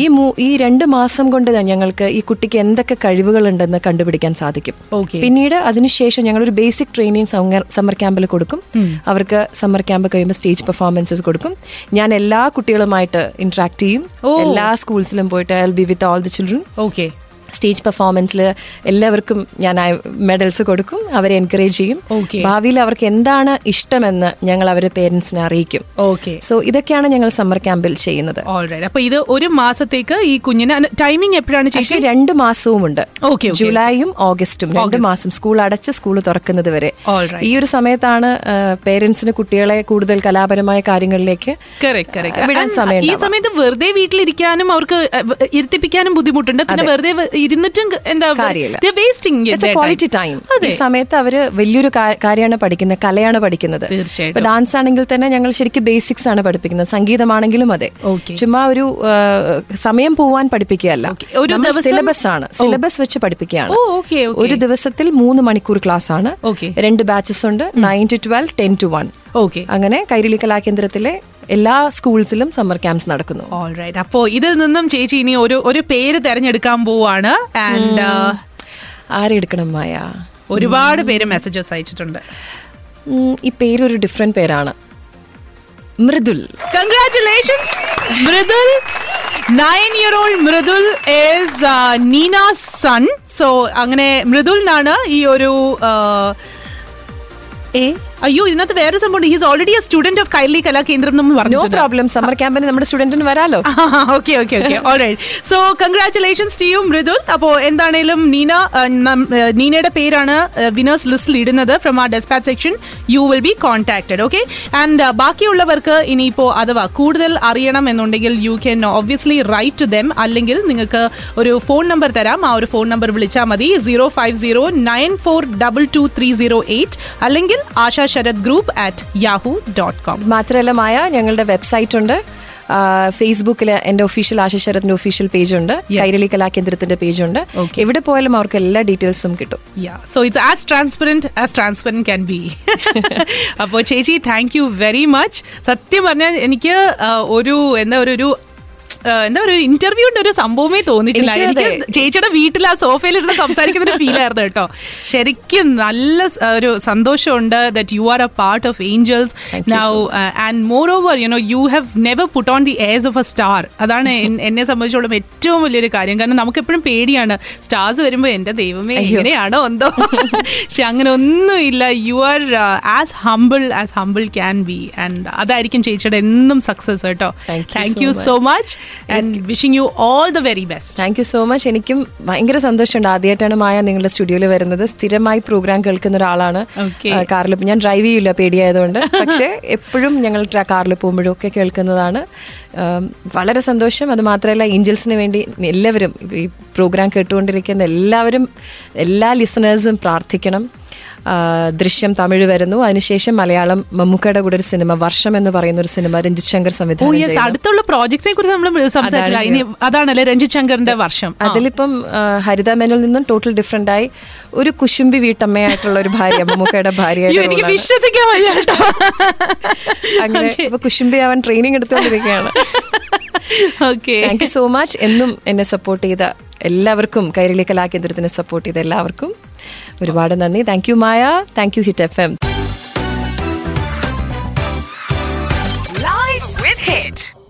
ഈ ഈ രണ്ട് മാസം കൊണ്ട് ഞങ്ങൾക്ക് ഈ കുട്ടിക്ക് എന്തൊക്കെ കഴിവുകളുണ്ടെന്ന് കണ്ടുപിടിക്കാൻ സാധിക്കും. പിന്നീട് അതിനുശേഷം ഞങ്ങൾ ഒരു ബേസിക് ട്രെയിനിങ് സമ്മർ ക്യാമ്പിൽ കൊടുക്കും. അവർക്ക് സമ്മർ ക്യാമ്പ് കഴിയുമ്പോൾ സ്റ്റേജ് പെർഫോമൻസസ് കൊടുക്കും. ഞാൻ എല്ലാ കുട്ടികളുമായിട്ട് ഇന്ററാക്ട് ചെയ്യും. എല്ലാ സ്കൂൾസിലും പോയിട്ട് I be with all the children okay stage പെർഫോമൻസിൽ എല്ലാവർക്കും ഞാൻ മെഡൽസ് കൊടുക്കും അവരെ എൻകറേജ് ചെയ്യും. ഭാവിയിൽ അവർക്ക് എന്താണ് ഇഷ്ടമെന്ന് ഞങ്ങൾ അവരെ പേരൻസിനെ അറിയിക്കും. ഓക്കെ സോ ഇതൊക്കെയാണ് ഞങ്ങൾ സമ്മർ ക്യാമ്പിൽ ചെയ്യുന്നത്. അപ്പൊ ഇത് ഒരു മാസത്തേക്ക് ഈ കുഞ്ഞിന് ടൈമിംഗ് എപ്പോഴാണ് രണ്ട് മാസവും ഉണ്ട്. ജൂലൈയും ഓഗസ്റ്റും രണ്ട് മാസം സ്കൂൾ അടച്ച് സ്കൂൾ തുറക്കുന്നത് വരെ. ഈ ഒരു സമയത്താണ് പേരൻസിന് കുട്ടികളെ കൂടുതൽ കലാപരമായ കാര്യങ്ങളിലേക്ക്. വിടാൻ സമയം ഈ സമയത്ത് വെറുതെ വീട്ടിലിരിക്കാനും അവർക്ക് ഇരുത്തിപ്പിക്കാനും ബുദ്ധിമുട്ടുണ്ട്. പിന്നെ വെറുതെ ഇരുന്നിട്ടും എന്താ. വേസ്റ്റിംഗ് ക്വാളിറ്റി ടൈം ഈ സമയത്ത് അവർ വലിയൊരു കാര്യമാണ് പഠിക്കുന്നത് കലയാണ് പഠിക്കുന്നത്. തീർച്ചയായിട്ടും. ഡാൻസ് ആണെങ്കിൽ തന്നെ ഞങ്ങൾ ശരിക്കും ബേസിക്സ് ആണ് പഠിപ്പിക്കുന്നത്. സംഗീതമാണെങ്കിലും അതെ. ചുമ്മാ ഒരു സമയം പോവാൻ പഠിപ്പിക്കുകയല്ല. ഒരു സിലബസ് ആണ്. സിലബസ് വെച്ച് പഠിപ്പിക്കുകയാണ്. ഓക്കെ ഒരു ദിവസത്തിൽ മൂന്ന് മണിക്കൂർ ക്ലാസ് ആണ്. രണ്ട് ബാച്ചസ് ഉണ്ട്. Nine to twelve ten to one okay അങ്ങനെ കൈരളി കലാകേന്ദ്രത്തിലെ എല്ലാ സ്കൂൾസിലും സമ്മർ ക്യാമ്പ്സ് നടക്കുന്നു. ഓൾറൈറ്റ് അപ്പോ ഇതിൽ നിന്നും ചേച്ചി ഇനി ഒരു ഒരു പേര് തെരഞ്ഞെടുക്കാൻ പോവാണ്. ആൻഡ് ആരെടുക്കണം മായ? ഒരുപാട് പേര് മെസ്സേജസ് അയച്ചിട്ടുണ്ട്. ഈ പേരൊരു ഡിഫറെന്റ് പേരാണ്. Mridul. Congratulations Mridul. Nine year old Mridul is Neena son so അങ്ങനെ മൃദുൽ എന്നാണ് ഈ ഒരു uh, ഏ? അയ്യോ ഇതിനകത്ത് വേറെ സംഭവം he's already a student of Kairali Kalakendram പറഞ്ഞു നോ പ്രോബ്ലം സമ്മർ ക്യാമ്പിന് നമ്മുടെ സ്റ്റുഡന്റിന് വരാലോ? Okay okay okay alright so congratulations to you Mridul അപ്പോൾ എന്താണേലും നീന നീനയുടെ പേരാണ് വിനേഴ്സ് ലിസ്റ്റിൽ ഇടുന്നത്. ഫ്രം ആ despatch section you will be contacted okay and ബാക്കിയുള്ളവർക്ക് ഇനിയിപ്പോൾ അഥവാ കൂടുതൽ അറിയണം എന്നുണ്ടെങ്കിൽ you can obviously write to them അല്ലെങ്കിൽ നിങ്ങൾക്ക് ഒരു ഫോൺ നമ്പർ തരാം. ആ ഒരു ഫോൺ നമ്പർ വിളിച്ചാൽ മതി. Zero five zero nine four double two three zero eight അല്ലെങ്കിൽ Asha Sharath group at Yahoo dot com മാത്രമല്ല മായ ഞങ്ങളുടെ വെബ്സൈറ്റ് ഉണ്ട്. ഫേസ്ബുക്കിൽ എന്റെ ഒഫീഷ്യൽ ആശശരത്തിന്റെ ഒഫീഷ്യൽ പേജ് ഉണ്ട്. കൈരളി കലാകേന്ദ്രത്തിന്റെ പേജ് ഉണ്ട്. എവിടെ പോയാലും അവർക്ക് എല്ലാ ഡീറ്റെയിൽസും കിട്ടും. Yeah, so it's as transparent as transparent can be. അപ്പോൾ ചേച്ചി താങ്ക് യു വെരി മച്ച് സത്യം പറഞ്ഞാൽ എനിക്ക് ഒരു എന്താ ഒരു എന്താ ഒരു ഇന്റർവ്യൂന്റെ ഒരു സംഭവമേ തോന്നിച്ചില്ല എനിക്കും ചേച്ചിയുടെ വീട്ടിൽ ആ സോഫയിൽ ഇരുന്ന് സംസാരിക്കുന്ന ഒരു ഫീൽ ആയിരുന്നു കേട്ടോ. ശരിക്കും നല്ല ഒരു സന്തോഷമുണ്ട് that you are a part of Angels now and moreover you know you have never put on the airs of a star അതാണ് എന്നെ സംബന്ധിച്ചോളം ഏറ്റവും വലിയൊരു കാര്യം. കാരണം നമുക്ക് എപ്പോഴും പേടിയാണ്. സ്റ്റാർസ് വരുമ്പോൾ എന്റെ ദൈവമേ എങ്ങനെയാണോ എന്തോ. പക്ഷെ അങ്ങനെ ഒന്നുമില്ല. You are as humble as humble can be and അതായിരിക്കും ചേച്ചിയുടെ എന്നും സക്സസ് കേട്ടോ. Thank you so much and wishing you all the very best thank you so much എനിക്കും ഭയങ്കര സന്തോഷമുണ്ട്. ആദ്യമായിട്ടാണ് മായ നിങ്ങളുടെ സ്റ്റുഡിയോയിൽ വരുന്നത്. സ്ഥിരമായി പ്രോഗ്രാം കേൾക്കുന്ന ഒരാളാണ്. കാറിൽ ഞാൻ ഡ്രൈവ് ചെയ്യില്ല പേടിയായതുകൊണ്ട്. പക്ഷേ എപ്പോഴും ഞങ്ങൾ കാറിൽ പോകുമ്പോഴും ഒക്കെ കേൾക്കുന്നതാണ് വളരെ സന്തോഷം. അത് മാത്രമല്ല ഏഞ്ചൽസിന് വേണ്ടി എല്ലാവരും ഈ പ്രോഗ്രാം കേട്ടുകൊണ്ടിരിക്കുന്ന എല്ലാവരും എല്ലാ ലിസണേഴ്സും പ്രാർത്ഥിക്കണം. ദൃശ്യം തമിഴ് വരുന്നു. അതിനുശേഷം മലയാളം മമ്മൂക്കയുടെ കൂടെ ഒരു സിനിമ വർഷം എന്ന് പറയുന്ന ഒരു സിനിമ രഞ്ജിത് ശങ്കർ സംവിധാനം. അടുത്തുള്ള പ്രോജക്ട്സിനെ കുറിച്ച് നമ്മൾ സംസാരിച്ചില്ല. അതാണല്ലേ രഞ്ജിത് ശങ്കറിന്റെ വർഷം. അതിലിപ്പം ഹരിത മേനോൽ നിന്നും ടോട്ടൽ ഡിഫറെന്റ് ആയി ഒരു കുശുംബി വീട്ടമ്മയായിട്ടുള്ള ഒരു ഭാര്യ മമ്മൂക്കയുടെ ഭാര്യ. വിശ്വസിക്കാൻ വയ്യ അങ്ങനെ ഇപ്പൊ കുശുംബി ആവാൻ training എടുത്തുകൊണ്ടിരിക്കുകയാണ്. Okay thank you so much എന്നും എന്നെ സപ്പോർട്ട് ചെയ്ത എല്ലാവർക്കും കൈരളി കലാകേന്ദ്രത്തിനെ സപ്പോർട്ട് ചെയ്ത എല്ലാവർക്കും ഒരുപാട് നന്ദി. Thank you Maya. Thank you hit F M Live with Hit.